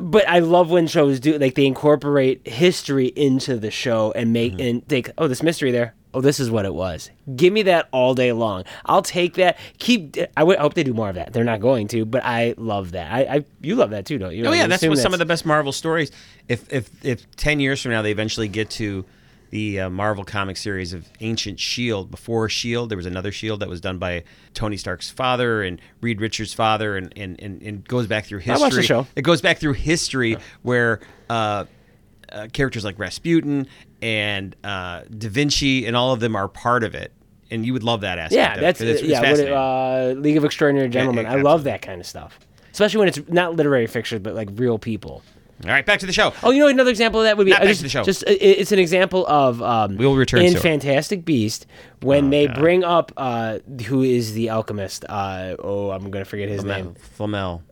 But I love when shows do like they incorporate history into the show and make Mm-hmm. and think, oh, this mystery there. Oh, this is what it was. Give me that all day long. I'll take that. Keep. I would I hope they do more of that. They're not going to, but I love that. I, I you love that too, don't you? Oh I yeah, that's what some of the best Marvel stories. If if if ten years from now they eventually get to the uh, Marvel comic series of Ancient Shield, before Shield, there was another Shield that was done by Tony Stark's father and Reed Richards' father, and and and, and goes back through history. I watched the show. It goes back through history where. Uh, uh, characters like Rasputin and uh, Da Vinci and all of them are part of it, and you would love that aspect. Yeah, it, that's 'cause it's, it's yeah. What it, uh, League of Extraordinary Gentlemen. I love that kind of stuff, especially when it's not literary fiction, but like real people. All right, back to the show. Oh, you know another example of that would be Not back just, to the show. Just it- it's an example of um, We'll return in to it. Fantastic Beast when they God. bring up uh, who is the alchemist. Uh, oh, I'm gonna forget his name. Flamel.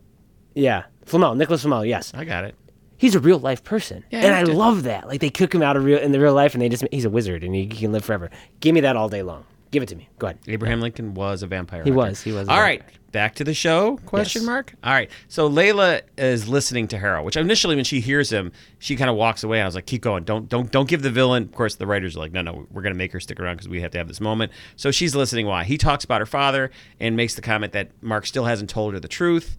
Yeah, Flamel, Nicholas Flamel. Yes, I got it. he's a real life person, Yeah, and I love that. Like they cook him out of real in the real life, and they just he's a wizard and he, he can live forever. Give me that all day long. Give it to me. Go ahead. Abraham Lincoln was a vampire. He hunter. was, he was a All vampire. right, back to the show? Question Yes. mark. All right. So Layla is listening to Harrow, which initially when she hears him, she kind of walks away. And I was like, keep going. Don't don't don't give the villain. Of course, the writers are like, no, no, we're gonna make her stick around because we have to have this moment. So she's listening. Why? He talks about her father and makes the comment that Mark still hasn't told her the truth,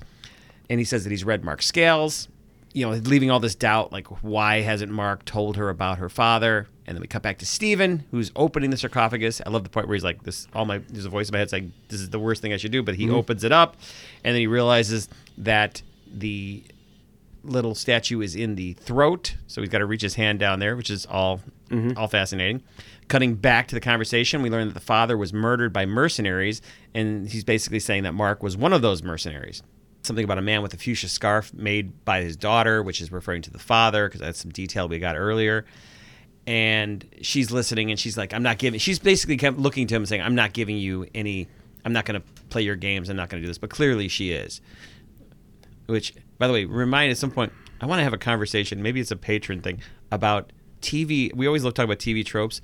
and he says that he's read Mark's scales. You know, leaving all this doubt, like why hasn't Mark told her about her father? And then we cut back to Steven, who's opening the sarcophagus. I love the point where he's like, "This, all my, there's a voice in my head saying this is the worst thing I should do," but he mm-hmm. opens it up, and then he realizes that the little statue is in the throat, so he's got to reach his hand down there, which is all mm-hmm. all fascinating. Cutting back to the conversation, we learn that the father was murdered by mercenaries, and he's basically saying that Mark was one of those mercenaries. Something about a man with a fuchsia scarf made by his daughter, which is referring to the father, because that's some detail we got earlier. And she's listening, and she's like, "I'm not giving." She's basically kept looking to him, saying, "I'm not giving you any. I'm not going to play your games. I'm not going to do this." But clearly, she is which by the way remind at some point i want to have a conversation maybe it's a patron thing about tv we always love talking about tv tropes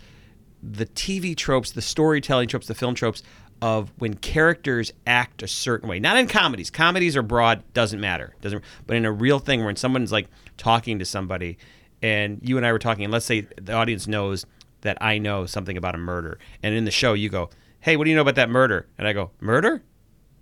the tv tropes the storytelling tropes the film tropes of when characters act a certain way not in comedies comedies are broad doesn't matter doesn't but in a real thing when someone's like talking to somebody and you and i were talking and let's say the audience knows that i know something about a murder and in the show you go hey what do you know about that murder and i go murder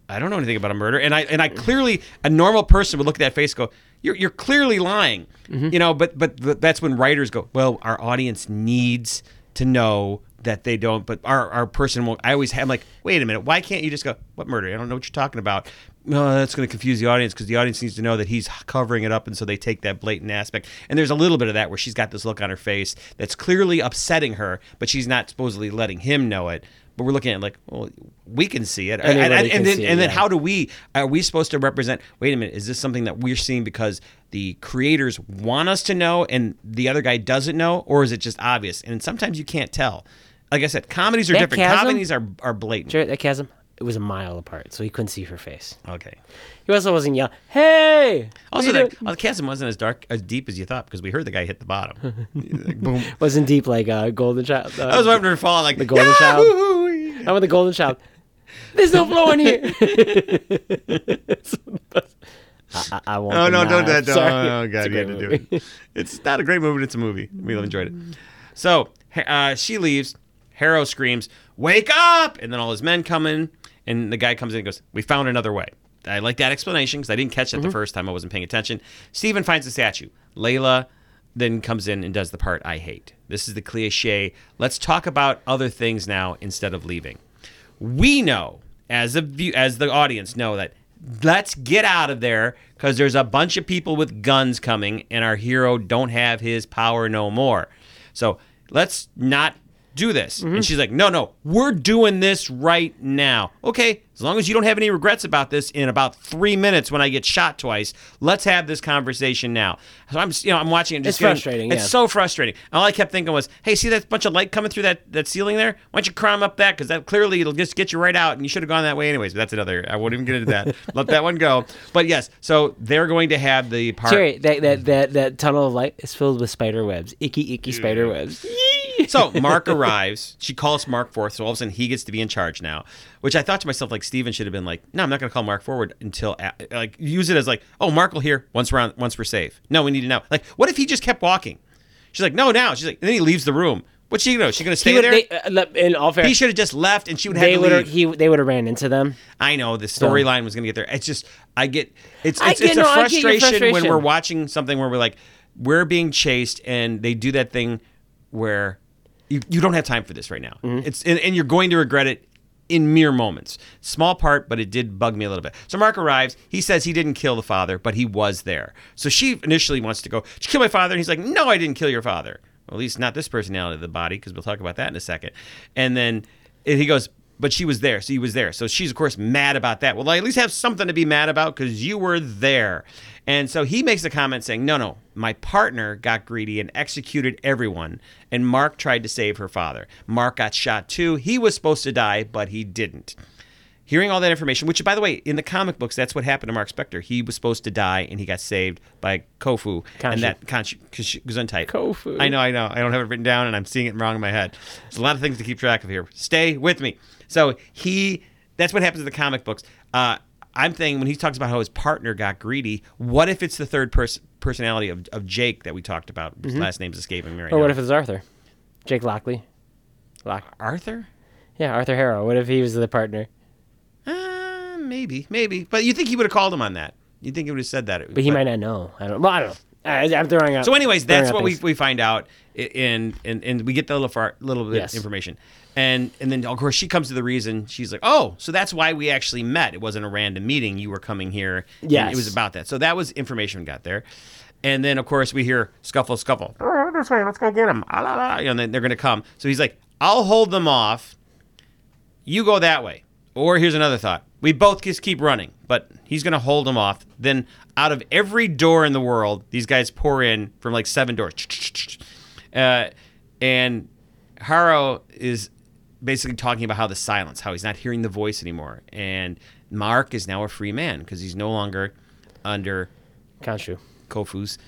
I don't know anything about a murder, and I and I clearly a normal person would look at that face, and go, "You're you're clearly lying," mm-hmm. you know. But but th- that's when writers go, "Well, our audience needs to know that they don't." But our our person won't. I always have I'm like, wait a minute, why can't you just go, "What murder? I don't know what you're talking about." No, that's going to confuse the audience because the audience needs to know that he's covering it up, and so they take that blatant aspect. And there's a little bit of that where she's got this look on her face that's clearly upsetting her, but she's not supposedly letting him know it. But we're looking at it like, well, we can see it, and, and, then it, and then yeah. how do we are we supposed to represent? Wait a minute, is this something that we're seeing because the creators want us to know, and the other guy doesn't know, or is it just obvious? And sometimes you can't tell. Like I said, comedies are That different. chasm? Comedies are are blatant. Jerry, that chasm. It was a mile apart, so he couldn't see her face. Okay. He also wasn't yelling, "Hey!" Also, are you well, the chasm wasn't as dark, as deep as you thought because we heard the guy hit the bottom. Like, boom. wasn't deep like uh, Golden Child. Uh, I was waiting for her to fall like The Golden Child? Yahoo! I'm with the Golden Child. There's no flow in here. I, I, I want Oh no! Don't do knife. that! Don't, Sorry. oh It's god, you had great to do it. It's not a great movie. It's a movie. We enjoyed it. So uh, she leaves. Harrow screams, "Wake up!" And then all his men come in, and the guy comes in and goes, "We found another way." I like that explanation because I didn't catch it Mm-hmm. the first time. I wasn't paying attention. Steven finds the statue. Layla then comes in and does the part I hate. This is the cliche. Let's talk about other things now instead of leaving. We know as a view, as the audience know that let's get out of there because there's a bunch of people with guns coming and our hero don't have his power no more. So let's not do this. And mm-hmm. she's like, no, no, we're doing this right now. Okay, as long as you don't have any regrets about this in about three minutes when I get shot twice, let's have this conversation now. So I'm, you know, I'm watching it. Just It's getting- frustrating, It's yeah. so frustrating. All I kept thinking was, hey, see that bunch of light coming through that, that ceiling there? Why don't you climb up that? Because that clearly it'll just get you right out, and you should have gone that way anyways. But that's another. I won't even get into that. Let that one go. But yes, so they're going to have the part. Jerry, that, that that that tunnel of light is filled with spider webs, icky icky spider webs. So Mark arrives. She calls Mark forth. So all of a sudden he gets to be in charge now. Which I thought to myself, like Steven should have been like, no, I'm not going to call Mark forward until a- like use it as like, oh, Mark will hear once we're on, once we're safe. No, we need to know. Like, what if he just kept walking? She's like, no, now. She's like, and then he leaves the room. What's she gonna do? She gonna stay would, there? they, uh, in all fair, he should have just left, and she would have they would have he they would have ran into them. I know the storyline was going to get there. It's just I get it's it's, get- it's a no, get frustration, when we're watching something where we're like we're being chased and they do that thing where you, you don't have time for this right now. Mm-hmm. It's and, and you're going to regret it in mere moments. Small part, but it did bug me a little bit. So Mark arrives. He says he didn't kill the father, but he was there. So she initially wants to go, Did you kill my father? And he's like, No, I didn't kill your father. Well, at least not this personality of the body, because we'll talk about that in a second. And then he goes, but she was there. So he was there. So she's, of course, mad about that. Well, I at least have something to be mad about because you were there. And so he makes a comment saying, no, no, my partner got greedy and executed everyone. And Mark tried to save her father. Mark got shot too. He was supposed to die, but he didn't. Hearing all that information, which, by the way, in the comic books, that's what happened to Mark Spector. He was supposed to die, and he got saved by Kofu. Khonshu. And that Gesundheit. Kofu. I know, I know. I don't have it written down, and I'm seeing it wrong in my head. There's a lot of things to keep track of here. Stay with me. So he, that's what happens in the comic books. Uh, I'm thinking when he talks about how his partner got greedy, what if it's the third person personality of, of Jake that we talked about? His last name's escaping me right Or now. what if it's Arthur? Jake Lockley. Lock. Arthur? Yeah, Arthur Harrow. What if he was the partner? Maybe, maybe. But you think he would have called him on that? You think he would have said that? But he might not know. I don't. Well, I don't know. I, I'm throwing out. So, anyways, that's what we, we find out, and and and we get the little far, little bit Yes. of information, and and then of course she comes to the reason. She's like, oh, so that's why we actually met. It wasn't a random meeting. You were coming here. and Yes. it was about that. So that was information we got there, and then of course we hear scuffle, scuffle. Oh, this way, let's go get him. Ah, la, la. And then they're gonna come. So he's like, I'll hold them off. You go that way. Or here's another thought. We both just keep running, but he's going to hold them off. Then out of every door in the world, these guys pour in from like seven doors. Uh, and Harrow is basically talking about how the silence, how he's not hearing the voice anymore. And Mark is now a free man because he's no longer under Khonshu. Kofu's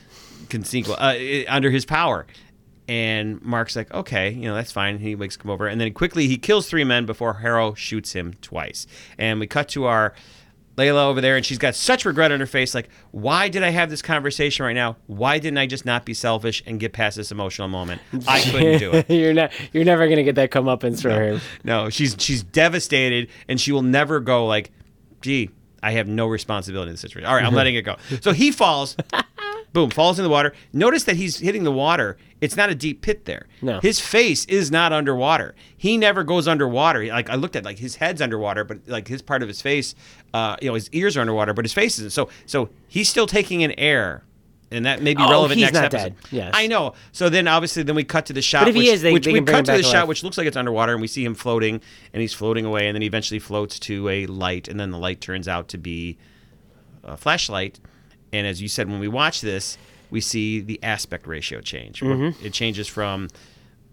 Consequel, uh, under his power. And Mark's like, okay, you know, that's fine. He wakes come over. And then quickly he kills three men before Harrow shoots him twice. And we cut to our Layla over there, and she's got such regret on her face. Like, why did I have this conversation right now? Why didn't I just not be selfish and get past this emotional moment? I couldn't do it. you're not. You're never gonna get that comeuppance for him. No, she's she's devastated, and she will never go like, "Gee, I have no responsibility in this situation." All right, I'm mm-hmm. letting it go. So he falls, boom, falls in the water. Notice that he's hitting the water. It's not a deep pit there. No. his face is not underwater. He never goes underwater. Like I looked at, like his head's underwater, but like his part of his face, uh, you know, his ears are underwater, but his face isn't. So so he's still taking in air. And that may be Oh, relevant he's next not episode. dead. Yes. I know. So then, obviously, then we cut to the shot. if he which, is, they- which they we cut to the shot, life. which looks like it's underwater, and we see him floating, and he's floating away, and then he eventually floats to a light, and then the light turns out to be a flashlight. And as you said, when we watch this, we see the aspect ratio change. Mm-hmm. It changes from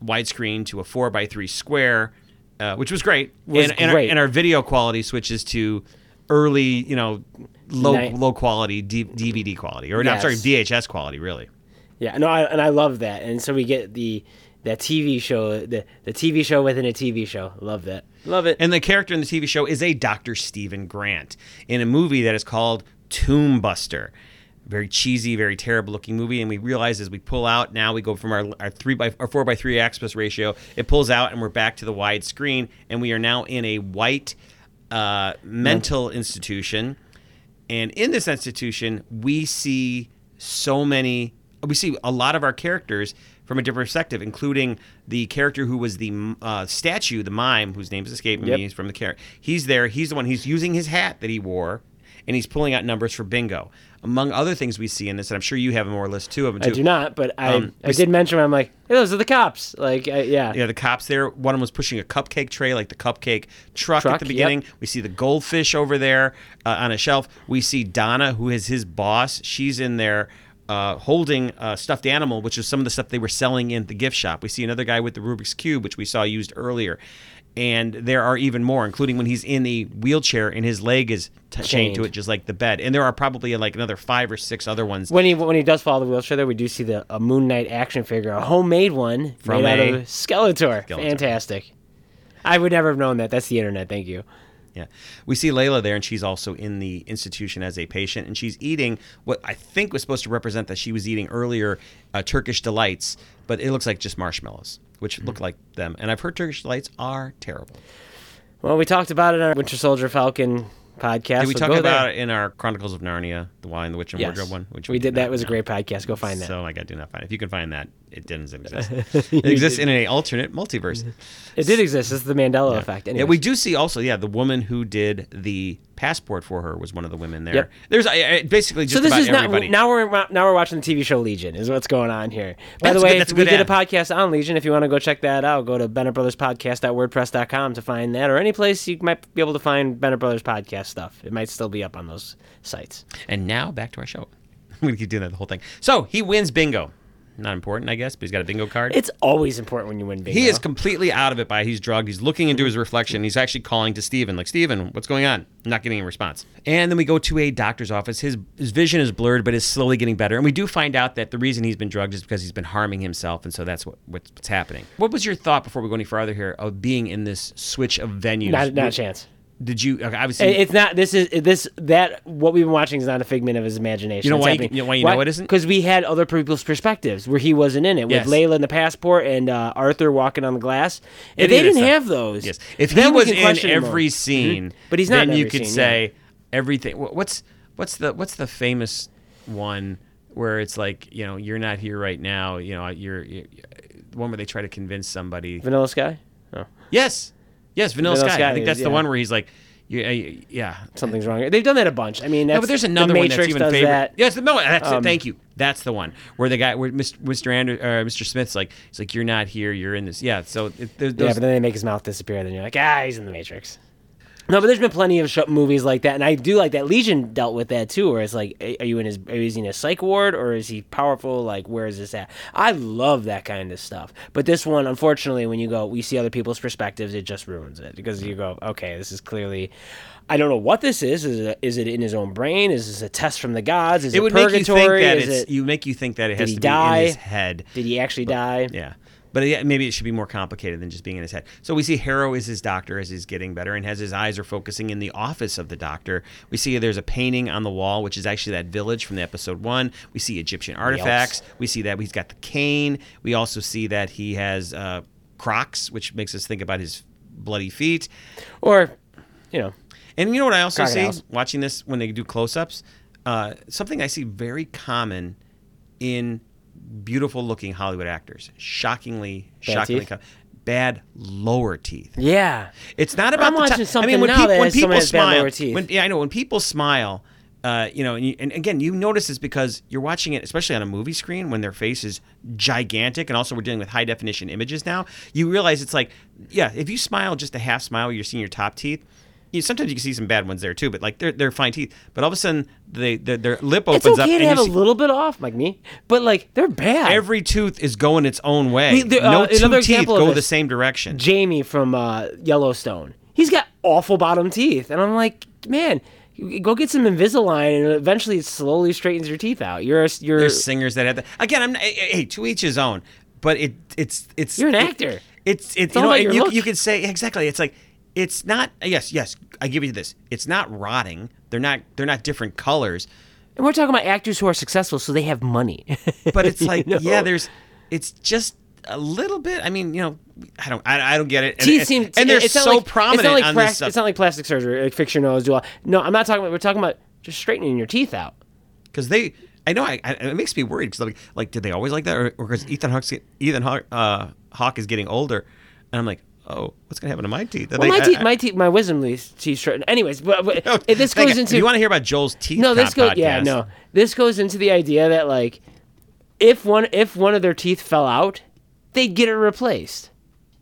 widescreen to a four by three square, uh, which was great. Was and, and. Our, and our video quality switches to early, you know, low Night- low quality D- DVD quality, or no, I'm sorry, Yes. VHS quality, really. Yeah, no, I, and I love that. And so we get the that TV show, the the TV show within a TV show. Love that. Love it. And the character in the TV show is a Dr. Steven Grant in a movie that is called Tomb Buster. Very cheesy, very terrible looking movie. And we realize as we pull out, now we go from our, our three by our four by three aspect ratio. It pulls out and we're back to the wide screen, and we are now in a white uh, mental institution. And in this institution, we see so many. We see a lot of our characters from a different perspective, including the character who was the uh, statue, the mime, whose name is escaping Yep. me. He's from the character. He's there. He's the one. He's using his hat that he wore, and he's pulling out numbers for bingo. Among other things we see in this, and I'm sure you have more list too of them I do not, but I Um, I did mention I'm like, hey, those are the cops. Like, I, yeah. Yeah, the cops there. One of them was pushing a cupcake tray, like the cupcake truck, Truck, at the yep. beginning. We see the goldfish over there uh, on a shelf. We see Donna, who is his boss. She's in there uh, holding a stuffed animal, which is some of the stuff they were selling in the gift shop. We see another guy with the Rubik's Cube, which we saw used earlier. And there are even more, including when he's in the wheelchair and his leg is t- chained to it, just like the bed. And there are probably like another five or six other ones. When he when he does follow the wheelchair, there we do see the a Moon Knight action figure, a homemade one From made out of Skeletor. Skeletor. Fantastic. I would never have known that. That's the internet. Thank you. Yeah. We see Layla there, and she's also in the institution as a patient, and she's eating what I think was supposed to represent that she was eating earlier uh, Turkish delights, but it looks like just marshmallows, which Mm-hmm. look like them. And I've heard Turkish delights are terrible. Well, we talked about it on our Winter Soldier Falcon podcast. Did we so talk about there. it in our Chronicles of Narnia, the Wine, the Witch, and Yes. Wardrobe one? Which we did. That was a great podcast. Go find that. So like I do not find it. If you can find that, it doesn't exist. it exists in an alternate multiverse. It did exist. It's the Mandela effect. Yeah, Anyways. we do see also. Yeah, the woman who did the passport for her was one of the women there. Yep. There's I, I, basically just So this is not everybody. now we're now we're watching the TV show Legion is what's going on here. By That's the way, good- we did ad. a podcast on Legion. If you want to go check that out, go to Bennett Brothers bennettbrotherspodcast.wordpress.com to find that, or any place you might be able to find Bennett Brothers podcast stuff. It might still be up on those sites. And now back to our show. I'm gonna keep doing that the whole thing. So he wins bingo. Not important, I guess, but he's got a bingo card. It's always important when you win bingo. he is completely out of it by he's drugged. He's looking into his reflection. He's actually calling to Steven, like, Steven, what's going on? I'm Not getting a response. And then we go to a doctor's office. His his vision is blurred, but is slowly getting better. And we do find out that the reason he's been drugged is because he's been harming himself, and so that's what, what's, what's happening. What was your thought before we go any farther here of being in this switch of venues? not, not a chance. Did you okay, obviously It's not. This is this that what we've been watching is not a figment of his imagination. You know why you- you know why you know it isn't? Because we had other people's perspectives where he wasn't in it. Yes. With Layla in the passport and uh, Arthur walking on the glass. If they didn't stuff. have those, Yes. If he was in every scene, But he's not then you could scene, say everything. What's what's the what's the famous one where it's like you know you're not here right now. You know you're, you're the one where they try to convince somebody. Vanilla Sky. Oh, Yes, yes, Vanilla, Vanilla Sky. Sky I think is- that's the yeah. one where he's like, yeah, yeah. something's wrong. They've done that a bunch. I mean, that's, No, but there's another the one that's even favorite. that. Yes, the no, that's it. Um, Thank you. That's the one where the guy, where Mr. Mr. Ander, uh, Mr. Smith's like, he's like, you're not here. You're in this. Yeah. So it, there, Yeah, but then they make his mouth disappear. And then you're like, ah, he's in the Matrix. No, but there's been plenty of sh- movies like that, and I do like that. Legion dealt with that too, where it's like, are you in his, are you in a psych ward, or is he powerful? Like, where is this at? I love that kind of stuff. But this one, unfortunately, when you go, we see other people's perspectives, it just ruins it because you go, okay, this is clearly. I don't know what this is. Is it, is it in his own brain? Is this a test from the gods? Is it, it would make you think purgatory? that is it's it, you make you think that it has he to die? in his head. did he actually die? Yeah. But yeah, maybe it should be more complicated than just being in his head. So we see Harrow is his doctor as he's getting better and as his eyes are focusing in the office of the doctor. We see there's a painting on the wall, which is actually that village from the episode one. We see Egyptian artifacts. We see that he's got the cane. We also see that he has uh, Crocs, which makes us think about his bloody feet. Or, you know, And you know what I also Crocodiles. see watching this when they do close-ups? Uh, something I see very common in beautiful looking Hollywood actors. Shockingly, Bad shockingly teeth? bad lower teeth. yeah. It's not about I'm the watching. I something mean, when, now peop- that when people smile, lower teeth. when, yeah, I know when people smile. Uh, you know, and, you, and again, you notice this because you're watching it, especially on a movie screen, when their face is gigantic, and also we're dealing with high definition images now. You realize it's like, yeah, if you smile just a half smile, you're seeing your top teeth. You, sometimes you can see some bad ones there too, but like they're they're fine teeth. But all of a sudden, they their, their lip It's opens up, okay and to you have a see little bit off, like me, but like they're bad. every tooth is going its own way. Hey, there- no uh, two another teeth example of go the this. same direction. Jamie from uh, Yellowstone. He's got awful bottom teeth, and I'm like, man, go get some Invisalign, and eventually it slowly straightens your teeth out. You're a, you're There's singers that have that. Again, I'm hey, to each his own. But it it's it's You're an actor. it's it's all you know about your you, look. you could say exactly. It's like it's not yes yes I give you this. It's not rotting. They're not they're not different colors. and we're talking about actors who are successful, so they have money. But it's like know? yeah, there's it's just a little bit. I mean, you know, I don't I, I don't get it. And, teeth seem and they're it's so like, prominent It's not like, on plas- this stuff it's not like plastic surgery, like fix your nose, do all. No, I'm not talking about. We're talking about just straightening your teeth out. because they. I know. I, I, it makes me worried because like, like, did they always like that, or because Ethan Hawke's Ethan Hawke, uh, Hawke is getting older, and I'm like, oh, what's gonna happen to my teeth? Well, they- my I- teeth, I- my teeth, my wisdom teeth straighten. Anyways, but, but No, this goes into you want to hear about Joel's teeth? no, this goes yeah, no, this goes into the idea that like if one if one of their teeth fell out, they'd get it replaced.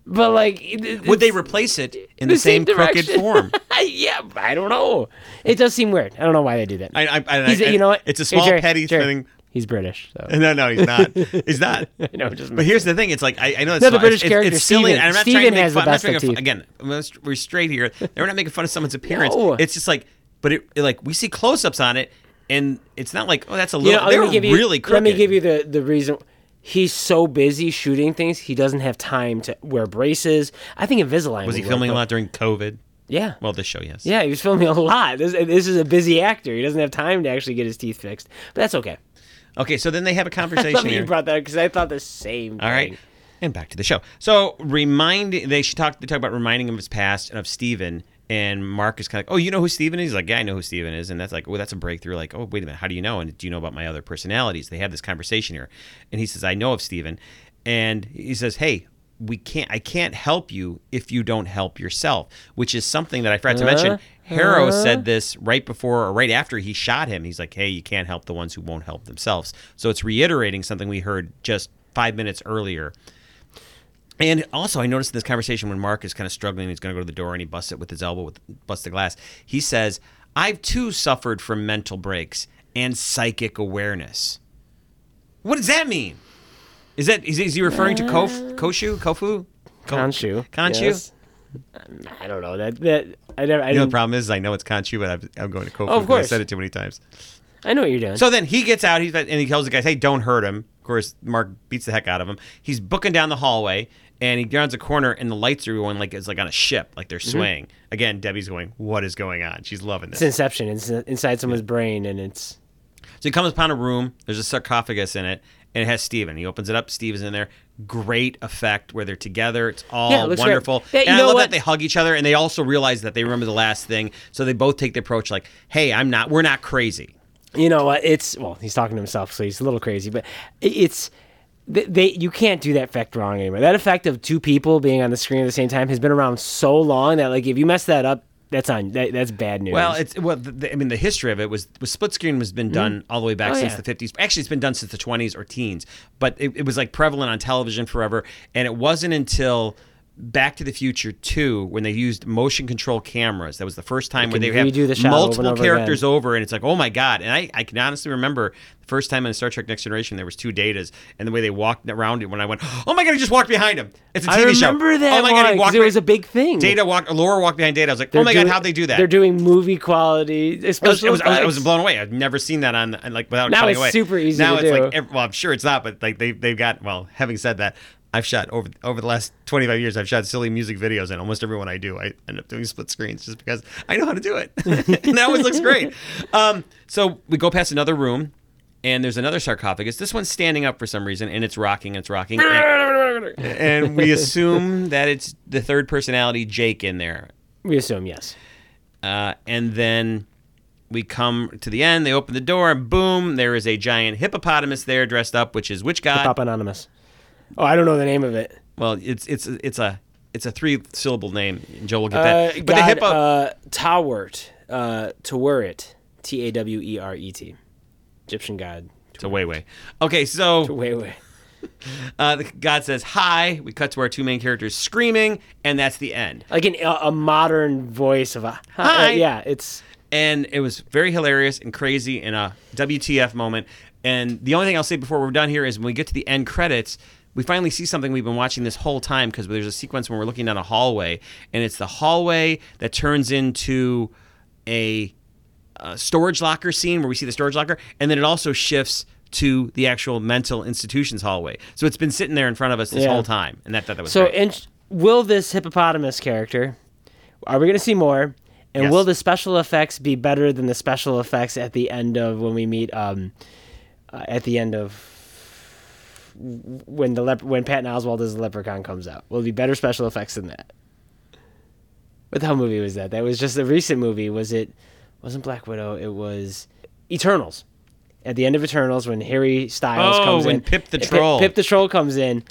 But like, it- Would they replace it in the, same, crooked form? yeah, I don't know. It does seem weird. I don't know why they do that. I, I, I, I- you know what? It's a Hey, small Jerry, petty Jerry, thing. He's British, so No, no, he's not. He's not. no, just But here's the thing: it's like I, I know it's No, the British it's, character, It's silly, Steven. I'm not Steven trying to make fun. I'm not trying to again. We're straight here. We're not making fun of someone's appearance. No. It's just like, but it, like we see close-ups on it, and it's not like oh that's a You little. know, let they're give you really crooked. let me give you the the reason. He's so busy shooting things, he doesn't have time to wear braces. I think Invisalign. Was he filming a lot during COVID? Yeah. Well, this show, yes. Yeah, he was filming a lot. This, this is a busy actor. He doesn't have time to actually get his teeth fixed. But that's okay. Okay, so then they have a conversation love that here. you brought that because I thought the same. All right. And back to the show. So remind they should talk they talk about reminding him of his past and of Steven. And Mark is kind of like, Oh, you know who Steven is? He's like, Yeah, I know who Steven is. And that's like, well, that's a breakthrough. Like, oh, wait a minute, how do you know? And do you know about my other personalities? They have this conversation here. And he says, I know of Steven. And he says, Hey, we can't I can't help you if you don't help yourself, which is something that I forgot to mention. Uh-huh. Harrow said this right before or right after he shot him. He's like, "Hey, you can't help the ones who won't help themselves." So it's reiterating something we heard just five minutes earlier. And also, I noticed in this conversation when Mark is kind of struggling, he's going to go to the door and he busts it with his elbow, with busts the glass. He says, "I've too suffered from mental breaks and psychic awareness." What does that mean? Is that is, is he referring to Kof, uh, Koshu, Kofu, Ko- Khonshu. Khonshu? Yes. I don't know that that I never. I, You know, the problem is I know it's Khonshu, but I'm, I'm going to Kofu. Oh, of 'cause I course. said it too many times. I know what you're doing. So then he gets out, he's and he tells the guys, "Hey, don't hurt him." Of course, Mark beats the heck out of him. He's booking down the hallway, and he rounds a corner, and the lights are going like it's like on a ship, like they're mm-hmm. swaying. Again, Debbie's going, "What is going on?" She's loving this. it's Inception. It's inside someone's brain, and it's So he comes upon a room. There's a sarcophagus in it, and it has Steven. He opens it up. Steve is in there. Great effect where they're together. It's all Yeah, it wonderful. Yeah, and I love what? that they hug each other, and they also realize that they remember the last thing. So they both take the approach like, "Hey, I'm not. We're not crazy." you know what? It's well, he's talking to himself, so he's a little crazy, but it's. They, they you can't do that effect wrong anymore. That effect of two people being on the screen at the same time has been around so long that like if you mess that up, that's on that, that's bad news. Well, it's well. The, I mean, the history of it was was split screen has been mm-hmm. done all the way back Oh, since yeah. the fifties. Actually, it's been done since the twenties or teens, but it, it was like prevalent on television forever. And it wasn't until Back to the Future Two when they used motion control cameras. That was the first time where can they have the over multiple over characters again. over, and it's like, oh my god! And I, I can honestly remember the first time in Star Trek Next Generation there was two datas, and the way they walked around it when I went, oh my god, he just walked behind him. It's a TV I show. Oh that Oh my god, he walked. it was a big thing. Data walked. Lore walked behind Data. I was like, They're oh my god, how'd they do that? They're doing movie quality. I was, Special I, was, I, was, I was blown away. I've never seen that on, like without Now it's away. super easy Now it's do. like well, I'm sure it's not, but like they they've got well. Having said that, I've shot over over the last 25 years. I've shot silly music videos, and almost everyone I do, I end up doing split screens just because I know how to do it. and that always looks great. Um, so we go past another room. And there's another sarcophagus. This one's standing up for some reason, and it's rocking. It's rocking, and, and we assume that it's the third personality, Jake, in there. We assume yes. Uh, and then we come to the end. They open the door, and boom, there is a giant hippopotamus there dressed up, which is which god? Pop Anonymous. Oh, I don't know the name of it. Well, it's it's it's a it's a three syllable name. and Joel will get Uh, that. But the God, hippo. uh, Tawert, uh, Taweret, T A W E R E T, Egyptian god. it's a way way. Okay, so Wait, wait. Uh, the- God says hi. We cut to our two main characters screaming, and that's the end. Like an, a, a modern voice of a Hi. uh, yeah, it's and it was very hilarious and crazy in a WTF moment. And the only thing I'll say before we're done here is when we get to the end credits, we finally see something we've been watching this whole time because there's a sequence when we're looking down a hallway, and it's the hallway that turns into a, uh storage locker scene where we see the storage locker, and then it also shifts to the actual mental institutions hallway. So it's been sitting there in front of us this Yeah. whole time, and that, that, that was so. great. In, will this hippopotamus character? Are we going to see more? And Yes. will the special effects be better than the special effects at the end of when we meet? Um, uh, at the end of when the lep- when Patton Oswalt as the leprechaun comes out, will it be better special effects than that? What the hell movie was that? That was just a recent movie. Was it? Wasn't Black Widow? It was Eternals. At the end of Eternals, when Harry Styles Oh, comes when in, Pip the Troll. Pip, the troll comes in.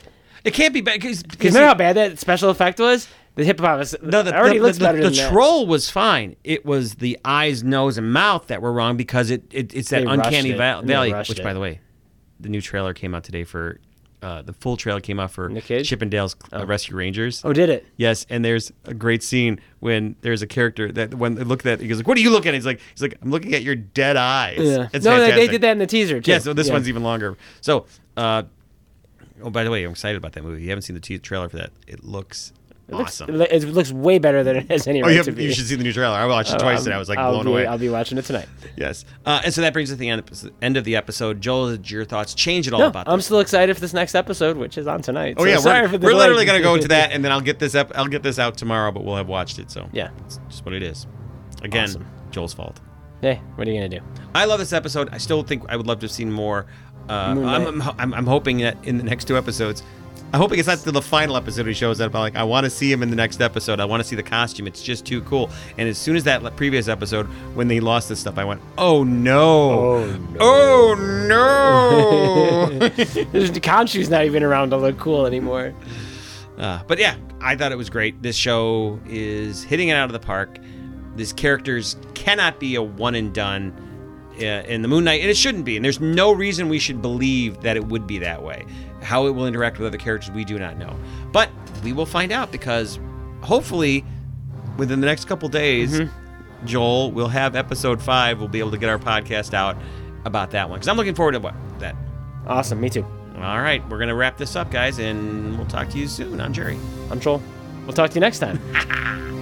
it can't be bad because remember how bad that special effect was? The hippopotamus No, the, already the, looks the, better the than that. troll was fine. It was the eyes, nose, and mouth that were wrong because it, it it's that They uncanny it. valley. Which, it. by the way, the new trailer came out today for uh, the full trailer came out for Nick Cage? Chippendales uh, Rescue Rangers. Oh, did it? Yes, and there's a great scene when there's a character that when they look at he goes like, "What are you looking at?" He's like, "He's like, I'm looking at your dead eyes." Yeah. It's no, they, they did that in the teaser too. Yeah, so this Yeah. one's even longer. So, uh, oh, by the way, I'm excited about that movie. You haven't seen the te- trailer for that? It looks It looks, awesome. it it looks way better than it has any Oh, right you, to be. you should see the new trailer. I watched it twice I'll- and I was like I'll blown be, away. I'll be watching it tonight. yes. Uh, and so that brings us to the end, end of the episode. Joel, your thoughts change it all No, about I'm this? still excited for this next episode, which is on tonight. Oh So yeah, sorry we're, for the we're literally gonna go into that, and then I'll get this up. I'll get this out tomorrow, but we'll have watched it. So Yeah. it's just what it is. Again, Awesome. Joel's fault. Hey, what are you gonna do? I love this episode. I still think I would love to have seen more. Uh, I'm, I'm, I'm, I'm hoping that in the next two episodes, I'm hoping it's not till the final episode he shows up. Like, I want to see him in the next episode. I want to see the costume. It's just too cool. And as soon as that previous episode, when they lost this stuff, I went, oh no, Oh, oh no. Khonshu's not even around to look cool anymore. Uh, but yeah, I thought it was great. This show is hitting it out of the park. These characters cannot be a one and done uh, in the Moon Knight, and it shouldn't be. And there's no reason we should believe that it would be that way. How it will interact with other characters, we do not know. But we will find out because hopefully within the next couple days, mm-hmm. Joel will have episode five. We'll be able to get our podcast out about that one because I'm looking forward to what that. Awesome, me too. All right, we're gonna wrap this up, guys, and we'll talk to you soon. I'm Jerry. I'm Joel. We'll talk to you next time.